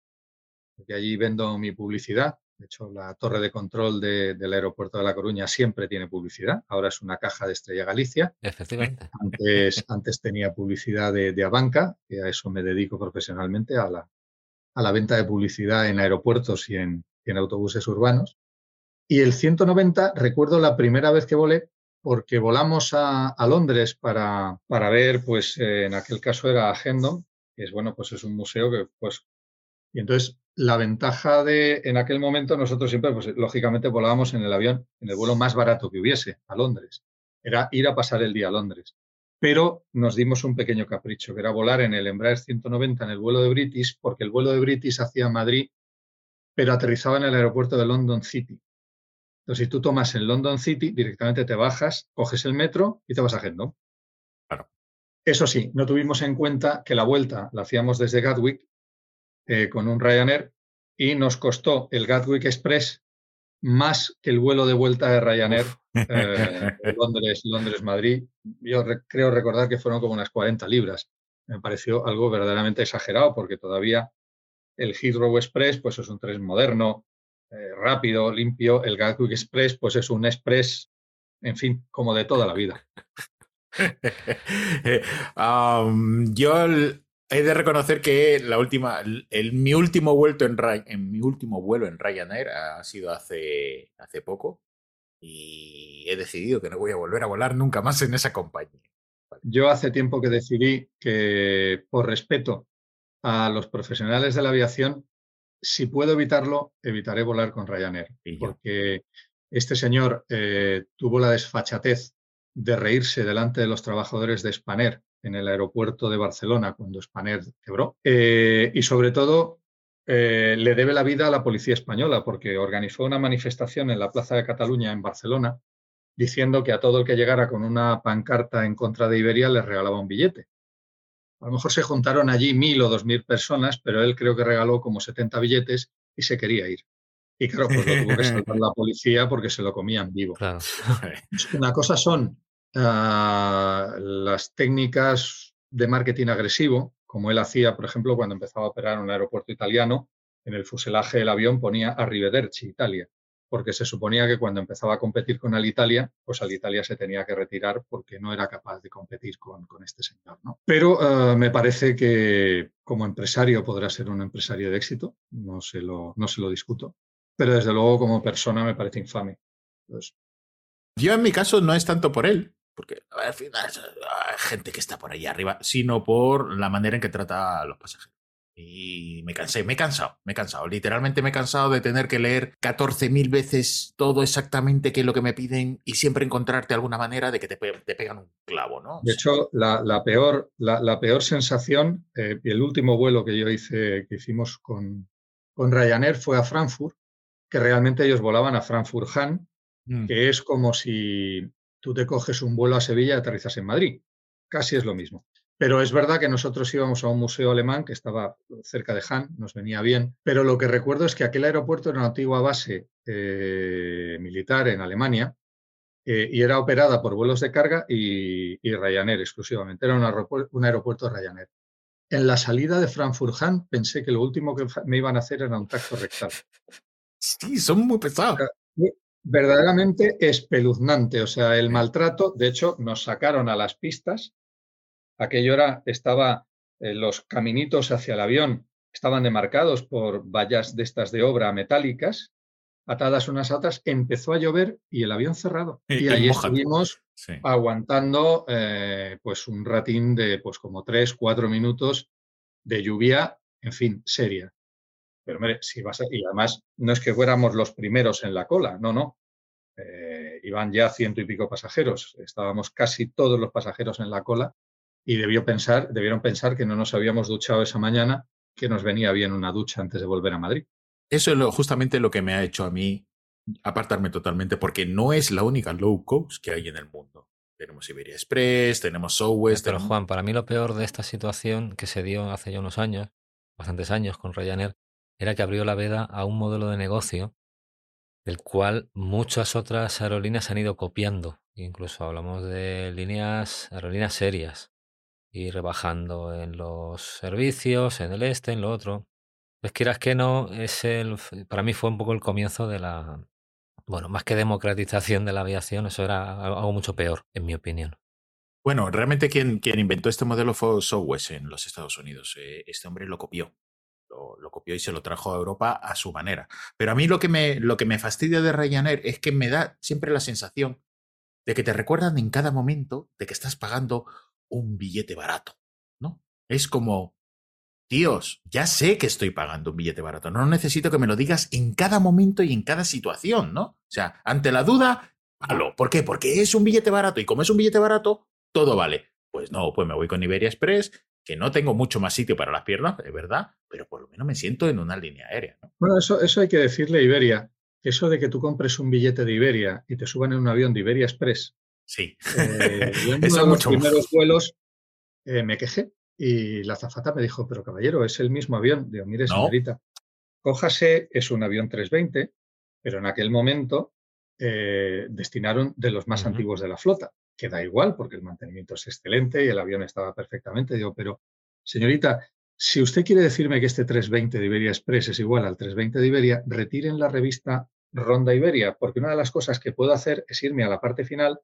porque allí vendo mi publicidad. De hecho, la torre de control del aeropuerto de La Coruña siempre tiene publicidad. Ahora es una caja de Estrella Galicia. Efectivamente. Antes, antes tenía publicidad de, de Abanca, que a eso me dedico profesionalmente, a la, a la venta de publicidad en aeropuertos y en, en autobuses urbanos. Y el 190, recuerdo la primera vez que volé, porque volamos a, Londres para, para, ver, pues en aquel caso era Hendon, que es bueno, pues es un museo que pues y entonces la ventaja de en aquel momento nosotros siempre pues lógicamente volábamos en el avión en el vuelo más barato que hubiese a Londres, era ir a pasar el día a Londres. Pero nos dimos un pequeño capricho, que era volar en el Embraer 190 en el vuelo de British, porque el vuelo de British hacía Madrid, pero aterrizaba en el aeropuerto de London City. Entonces, si tú tomas en London City, directamente te bajas, coges el metro y te vas a Hendon. Claro. Eso sí, no tuvimos en cuenta que la vuelta la hacíamos desde Gatwick eh, con un Ryanair y nos costó el Gatwick Express más que el vuelo de vuelta de Ryanair eh, Londres, Londres, Madrid. Yo creo recordar que fueron como unas 40 libras. Me pareció algo verdaderamente exagerado porque todavía el Heathrow Express pues es un tren moderno, eh, rápido, limpio. El Gatwick Express, pues es un express, en fin, como de toda la vida. yo he de reconocer que la última, el, mi último vuelo en, en, mi último vuelo en Ryanair ha sido hace, hace poco y he decidido que no voy a volver a volar nunca más en esa compañía. Yo hace tiempo que decidí que por respeto a los profesionales de la aviación si puedo evitarlo, evitaré volar con Ryanair, porque este señor eh, tuvo la desfachatez de reírse delante de los trabajadores de Spanair en el aeropuerto de Barcelona cuando Spanair quebró. Eh, y sobre todo, eh, le debe la vida a la policía española porque organizó una manifestación en la Plaza de Cataluña en Barcelona diciendo que a todo el que llegara con una pancarta en contra de Iberia le regalaba un billete. A lo mejor se juntaron allí mil o dos mil personas, pero él creo que regaló como 70 billetes y se quería ir. Y claro, pues lo tuvo que salvar la policía porque se lo comían vivo. Una cosa son ah, las técnicas de marketing agresivo, como él hacía, por ejemplo, cuando empezaba a operar en un aeropuerto italiano, en el fuselaje del avión ponía Arrivederci, Italia porque se suponía que cuando empezaba a competir con Alitalia, pues Alitalia se tenía que retirar porque no era capaz de competir con, este señor. ¿no? Pero eh, me parece que como empresario podrá ser un empresario de éxito, no se lo, no se lo discuto, pero desde luego como persona me parece infame. Yo en mi caso no es tanto por él, porque al final hay gente que está por ahí arriba, sino por la manera en que trata a los pasajeros. Y me cansé, me he cansado, me he cansado. Literalmente me he cansado de tener que leer 14.000 veces todo exactamente qué es lo que me piden y siempre encontrarte alguna manera de que te, te pegan un clavo, ¿no? De hecho, la, peor, la, peor sensación, eh, el último vuelo que yo hice, que hicimos con, con Ryanair fue a Frankfurt, que realmente ellos volaban a Frankfurt-Hahn, mm. que es como si tú te coges un vuelo a Sevilla y aterrizas en Madrid. Casi es lo mismo. Pero es verdad que nosotros íbamos a un museo alemán que estaba cerca de Han, nos venía bien, pero lo que recuerdo es que aquel aeropuerto era una antigua base eh, militar en Alemania eh, y era operada por vuelos de carga y, Ryanair exclusivamente, era un aeropuerto, un aeropuerto Ryanair. En la salida de Frankfurt-Hahn pensé que lo último que me iban a hacer era un tacto rectal. Sí, son muy pesados. Verdaderamente espeluznante, o sea, el maltrato, de hecho, nos sacaron a las pistas aquello era, estaba, eh, los caminitos hacia el avión estaban demarcados por vallas de estas de obra metálicas, atadas unas a otras, empezó a llover y el avión cerrado. Y, ahí estuvimos aguantando eh, pues un ratín de pues como tres, cuatro minutos de lluvia, en fin, seria. Pero hombre, si vas a, y además no es que fuéramos los primeros en la cola, no, no. Eh, iban ya ciento y pico pasajeros. Estábamos casi todos los pasajeros en la cola y debió pensar, debieron pensar que no nos habíamos duchado esa mañana, que nos venía bien una ducha antes de volver a Madrid. Eso es justamente lo que me ha hecho a mí apartarme totalmente, porque no es la única low cost que hay en el mundo. Tenemos Iberia Express, tenemos Southwest. Pero Juan, para mí lo peor de esta situación que se dio hace ya unos años, bastantes años con Ryanair, era que abrió la veda a un modelo de negocio del cual muchas otras aerolíneas han ido copiando. Incluso hablamos de líneas, aerolíneas serias, y rebajando en los servicios, en el este, en lo otro. Pues quieras que no, es el, para mí fue un poco el comienzo de la, bueno, más que democratización de la aviación, eso era algo mucho peor, en mi opinión. Bueno, realmente quien, quien inventó este modelo fue Southwest en los Estados Unidos. Eh, este hombre lo copió. Lo, copió y se lo trajo a Europa a su manera. Pero a mí lo que, me, lo que me fastidia de Ryanair es que me da siempre la sensación de que te recuerdan en cada momento de que estás pagando un billete barato, ¿no? Es como, tíos, ya sé que estoy pagando un billete barato, no necesito que me lo digas en cada momento y en cada situación, ¿no? O sea, ante la duda, palo. ¿Por qué? Porque es un billete barato y como es un billete barato, todo vale. Pues no, pues me voy con Iberia Express, que no tengo mucho más sitio para las piernas, es verdad, pero por lo menos me siento en una línea aérea. ¿no? Bueno, eso, eso hay que decirle a Iberia. Eso de que tú compres un billete de Iberia y te suban en un avión de Iberia Express. Sí. Eh, en uno de los primeros vuelos eh, me quejé y la zafata me dijo, pero caballero, es el mismo avión. Digo, mire, señorita, cójase, es un avión 320, pero en aquel momento eh, destinaron de los más antiguos de la flota que da igual porque el mantenimiento es excelente y el avión estaba perfectamente. Digo, pero señorita, si usted quiere decirme que este 320 de Iberia Express es igual al 320 de Iberia, retiren la revista Ronda Iberia, porque una de las cosas que puedo hacer es irme a la parte final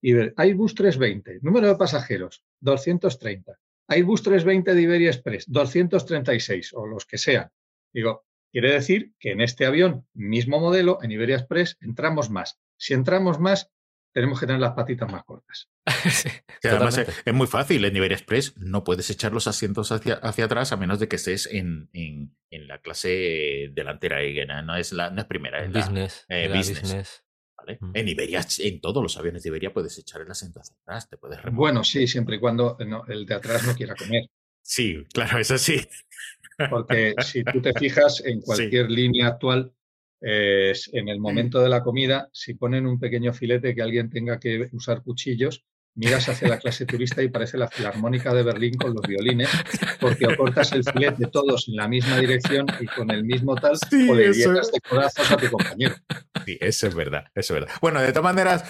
y ver Airbus 320, número de pasajeros, 230. Airbus 320 de Iberia Express, 236 o los que sean. Digo, quiere decir que en este avión, mismo modelo, en Iberia Express, entramos más. Si entramos más, tenemos que tener las patitas más cortas. además es, muy fácil. En Iberia Express no puedes echar los asientos hacia, hacia atrás a menos de que estés en, en, la clase delantera. No es, la, no es primera. En business. Eh, business. Mm. En Iberia, en todos los aviones de Iberia puedes echar el asiento hacia atrás. Te puedes bueno, sí, siempre y cuando el de atrás no quiera comer. Sí, claro, eso sí. Porque si tú te fijas en cualquier línea actual, en el momento de la comida, si ponen un pequeño filete que alguien tenga que usar cuchillos, miras hacia la clase turista y parece la filarmónica de Berlín con los violines, porque o cortas el filete todos en la misma dirección y con el mismo tal, o le de corazón a tu compañero. Sí, eso es verdad, eso es verdad. Bueno, de todas maneras,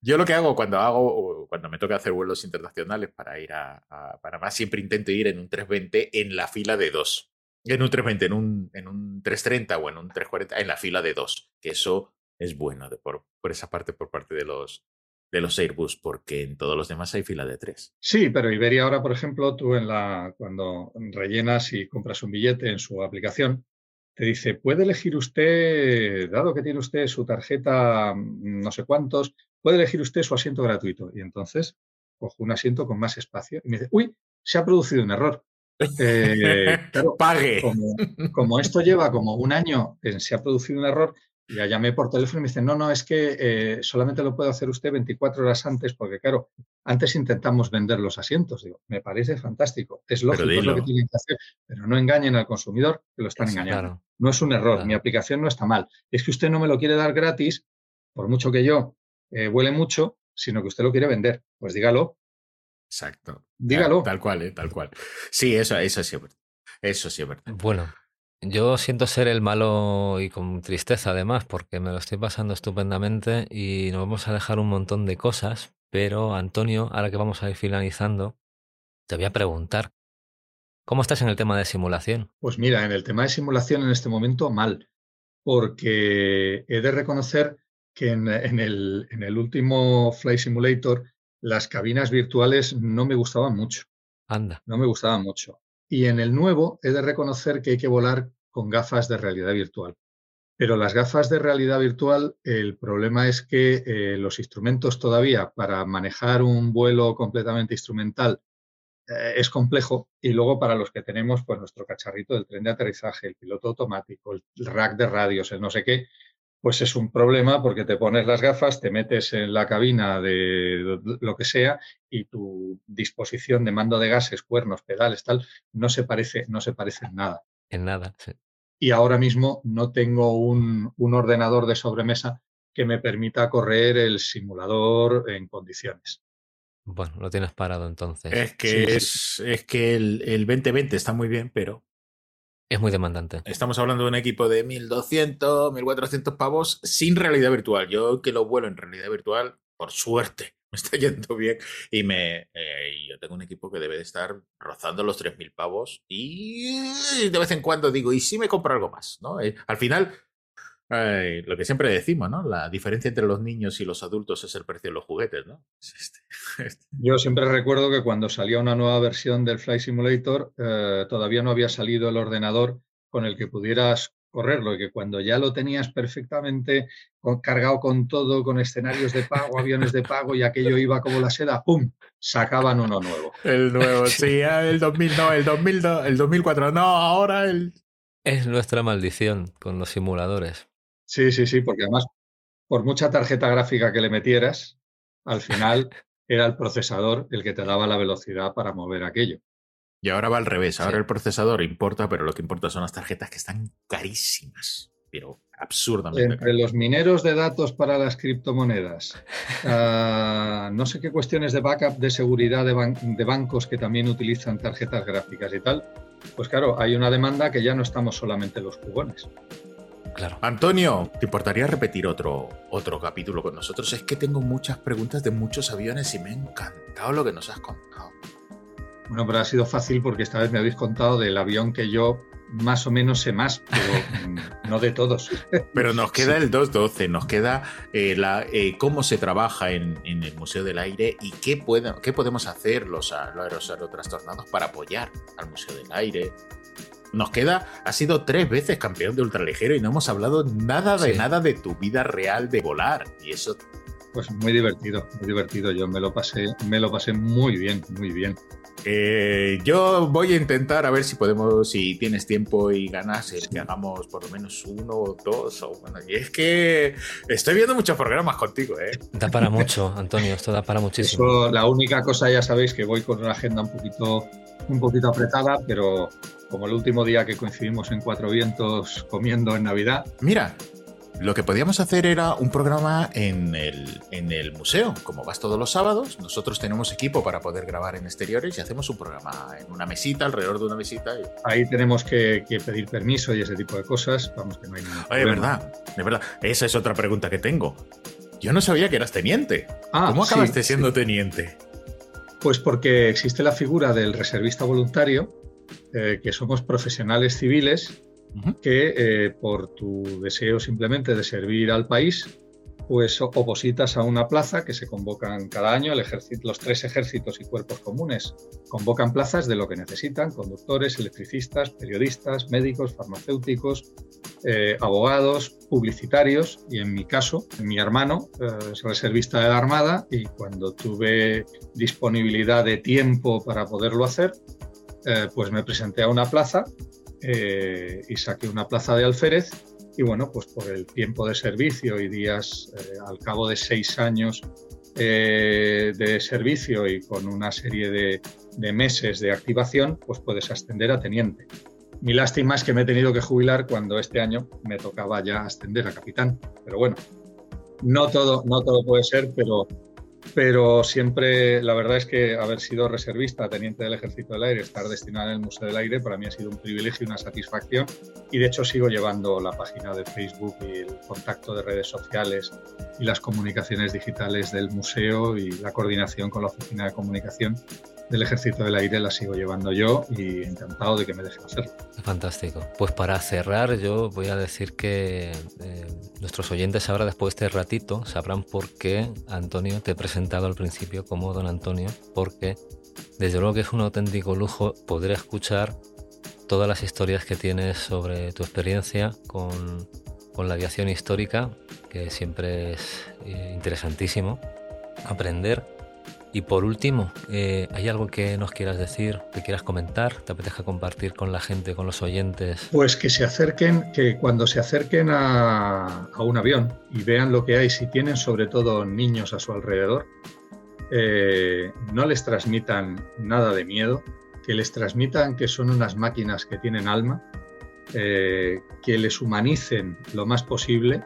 yo lo que hago cuando hago, cuando me toca hacer vuelos internacionales para ir a, a Panamá, siempre intento ir en un 320 en la fila de dos en un 320, en un, en un 330 o en un 340, en la fila de dos, que eso es bueno de por, por, esa parte, por parte de los, de los Airbus, porque en todos los demás hay fila de tres. Sí, pero Iberia ahora, por ejemplo, tú en la, cuando rellenas y compras un billete en su aplicación, te dice, puede elegir usted, dado que tiene usted su tarjeta mm, no sé cuántos, puede elegir usted su asiento gratuito. Y entonces cojo un asiento con más espacio y me dice, uy, se ha producido un error. Eh, Pague. Como, esto lleva como un año, se ha producido un error, ya llamé por teléfono y me dicen, no, no, es que eh, solamente lo puede hacer usted 24 horas antes, porque claro, antes intentamos vender los asientos. Digo, me parece fantástico, es lógico, es lo que tienen que hacer, pero no engañen al consumidor, que lo están engañando. no es un error, mi aplicación no está mal. Es que usted no me lo quiere dar gratis, por mucho que yo eh, huele mucho, sino que usted lo quiere vender. Pues dígalo, Exacto. Dígalo. Tal, cual, ¿eh? tal cual. Sí, eso, eso sí es verdad. Eso sí es verdad. Bueno, yo siento ser el malo y con tristeza además, porque me lo estoy pasando estupendamente y nos vamos a dejar un montón de cosas, pero Antonio, ahora que vamos a ir finalizando, te voy a preguntar, ¿cómo estás en el tema de simulación? Pues mira, en el tema de simulación en este momento mal, porque he de reconocer que en, en, el, en el último Flight Simulator las cabinas virtuales no me gustaban mucho. Anda. No me gustaban mucho. Y en el nuevo he de reconocer que hay que volar con gafas de realidad virtual. Pero las gafas de realidad virtual, el problema es que eh, los instrumentos todavía para manejar un vuelo completamente instrumental eh, es complejo y luego para los que tenemos pues nuestro cacharrito del tren de aterrizaje, el piloto automático, el rack de radios, el no sé qué, pues es un problema porque te pones las gafas, te metes en la cabina de lo que sea y tu disposición de mando de gases, cuernos, pedales, tal, no se parece, no se parece en nada. En nada, sí. Y ahora mismo no tengo un, ordenador de sobremesa que me permita correr el simulador en condiciones. Bueno, lo tienes parado entonces. Es que, es, es que el, el 2020 está muy bien, pero Es muy demandante. Estamos hablando de un equipo de 1200, 1400 pavos sin realidad virtual. Yo que lo vuelo en realidad virtual, por suerte, me está yendo bien y me eh, yo tengo un equipo que debe de estar rozando los 3000 pavos y de vez en cuando digo, ¿y si me compro algo más? ¿no? Eh, al final lo que siempre decimos, ¿no? La diferencia entre los niños y los adultos es el precio de los juguetes, ¿no? Este, este. Yo siempre recuerdo que cuando salía una nueva versión del Flight Simulator, eh, todavía no había salido el ordenador con el que pudieras correrlo y que cuando ya lo tenías perfectamente cargado con todo, con escenarios de pago, aviones de pago y aquello iba como la seda, ¡pum! Sacaban uno nuevo. El nuevo, sí, ah, el 2000 no, el 2000, el 2004 no, ahora el... Es nuestra maldición con los simuladores. Sí, sí, sí, porque además, por mucha tarjeta gráfica que le metieras, al final era el procesador el que te daba la velocidad para mover aquello. Y ahora va al revés, ahora el procesador importa, pero lo que importa son las tarjetas que están carísimas, pero absurdamente. Entre los mineros de datos para las criptomonedas, ah, no sé qué cuestiones de backup de seguridad de, de bancos que también utilizan tarjetas gráficas y tal, pues claro, hay una demanda que ya no estamos solamente los jugones. Claro. Antonio, ¿te importaría repetir otro, otro capítulo con nosotros? Es que tengo muchas preguntas de muchos aviones y me ha encantado lo que nos has contado. Bueno, pero ha sido fácil porque esta vez me habéis contado del avión que yo más o menos sé más, pero mm, no de todos. Pero nos queda el 212, nos queda eh, la, eh, cómo se trabaja en, el Museo del Aire y qué, qué podemos hacer los, los aerotrastornados para apoyar al Museo del Aire, nos queda, has sido tres veces campeón de ultraligero y no hemos hablado nada de nada de tu vida real de volar. Y eso. Pues muy divertido, muy divertido. Yo me lo pasé, me lo pasé muy bien, muy bien. Eh, yo voy a intentar a ver si podemos, si tienes tiempo y ganas, el que hagamos por lo menos uno o dos. O, bueno, y es que estoy viendo muchos programas contigo, ¿eh? Da para mucho, Antonio, esto da para muchísimo. la única cosa, ya sabéis, que voy con una agenda un poquito, un poquito apretada, pero como el último día que coincidimos en Cuatro Vientos comiendo en Navidad. Mira, lo que podíamos hacer era un programa en el, en el museo. Como vas todos los sábados, nosotros tenemos equipo para poder grabar en exteriores y hacemos un programa en una mesita, alrededor de una mesita. Ahí tenemos que, pedir permiso y ese tipo de cosas. Vamos, que no hay ningún Oye, verdad, de verdad. Esa es otra pregunta que tengo. Yo no sabía que eras teniente. Ah, ¿Cómo acabaste siendo teniente? Pues porque existe la figura del reservista voluntario eh, que somos profesionales civiles que eh, por tu deseo simplemente de servir al país, pues opositas a una plaza que se convocan cada año, el los tres ejércitos y cuerpos comunes convocan plazas de lo que necesitan, conductores, electricistas, periodistas, médicos, farmacéuticos, eh, abogados, publicitarios y en mi caso, mi hermano es reservista de la Armada y cuando tuve disponibilidad de tiempo para poderlo hacer, eh, pues me presenté a una plaza eh, y saqué una plaza de alférez y bueno, pues por el tiempo de servicio y días eh, al cabo de seis años de servicio y con una serie de, de, meses de activación, pues puedes ascender a teniente. Mi lástima es que me he tenido que jubilar cuando este año me tocaba ya ascender a capitán. Pero bueno, no todo, no todo puede ser, pero pero siempre la verdad es que haber sido reservista, teniente del Ejército del Aire, estar destinado en el Museo del Aire, para mí ha sido un privilegio y una satisfacción. Y de hecho sigo llevando la página de Facebook y el contacto de redes sociales y las comunicaciones digitales del museo y la coordinación con la Oficina de Comunicación del Ejército del Aire la sigo llevando yo y encantado de que me dejen hacerlo. Fantástico. Pues para cerrar yo voy a decir que eh, nuestros oyentes ahora después de este ratito sabrán por qué Antonio te he presentado al principio como don Antonio, porque desde luego que es un auténtico lujo poder escuchar todas las historias que tienes sobre tu experiencia con, con la aviación histórica, que siempre es eh, interesantísimo aprender y por último, eh, ¿hay algo que nos quieras decir, que quieras comentar, te apetezca compartir con la gente, con los oyentes? Pues que se acerquen, que cuando se acerquen a, un avión y vean lo que hay, si tienen sobre todo niños a su alrededor, eh, no les transmitan nada de miedo, que les transmitan que son unas máquinas que tienen alma, eh, que les humanicen lo más posible.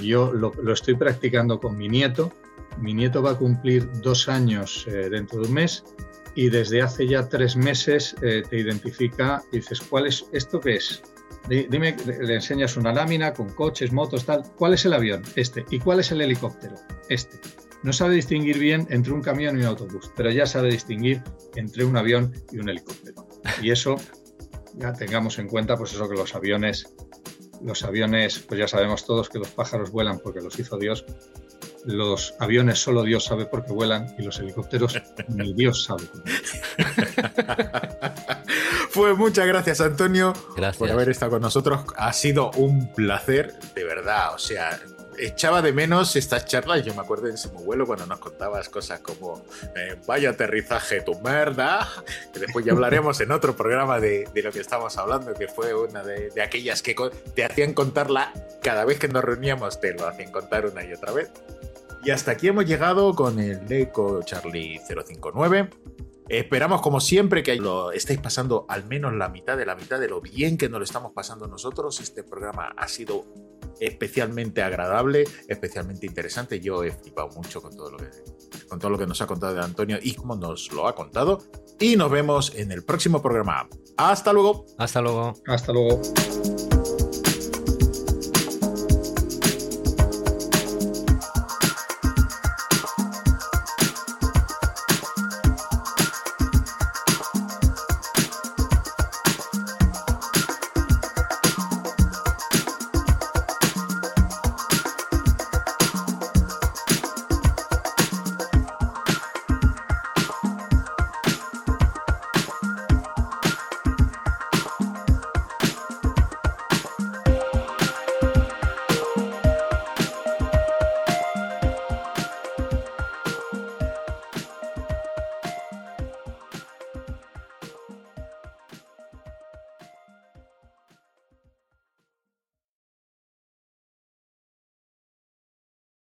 yo lo, estoy practicando con mi nieto mi nieto va a cumplir dos años eh, dentro de un mes y desde hace ya tres meses eh, te identifica y dices, ¿cuál es esto qué es? Dime, le enseñas una lámina con coches, motos, tal. ¿Cuál es el avión? Este. ¿Y cuál es el helicóptero? Este. No sabe distinguir bien entre un camión y un autobús, pero ya sabe distinguir entre un avión y un helicóptero. Y eso, ya tengamos en cuenta, pues eso que los aviones, los aviones, pues ya sabemos todos que los pájaros vuelan porque los hizo Dios, los aviones solo Dios sabe por qué vuelan y los helicópteros ni Dios sabe. pues muchas gracias Antonio por haber estado con nosotros. Ha sido un placer, de verdad. O sea, echaba de menos estas charlas. Yo me acuerdo en ese vuelo cuando nos contabas cosas como eh, vaya aterrizaje tu merda, que después ya hablaremos en otro programa de, lo que estamos hablando, que fue una de, de, aquellas que te hacían contarla cada vez que nos reuníamos, te lo hacían contar una y otra vez. Y hasta aquí hemos llegado con el Eco Charlie 059. Esperamos, como siempre, que lo estéis pasando al menos la mitad de la mitad de lo bien que nos lo estamos pasando nosotros. Este programa ha sido especialmente agradable, especialmente interesante. Yo he flipado mucho con todo lo que, con todo lo que nos ha contado de Antonio y cómo nos lo ha contado. Y nos vemos en el próximo programa. Hasta luego. Hasta luego. Hasta luego.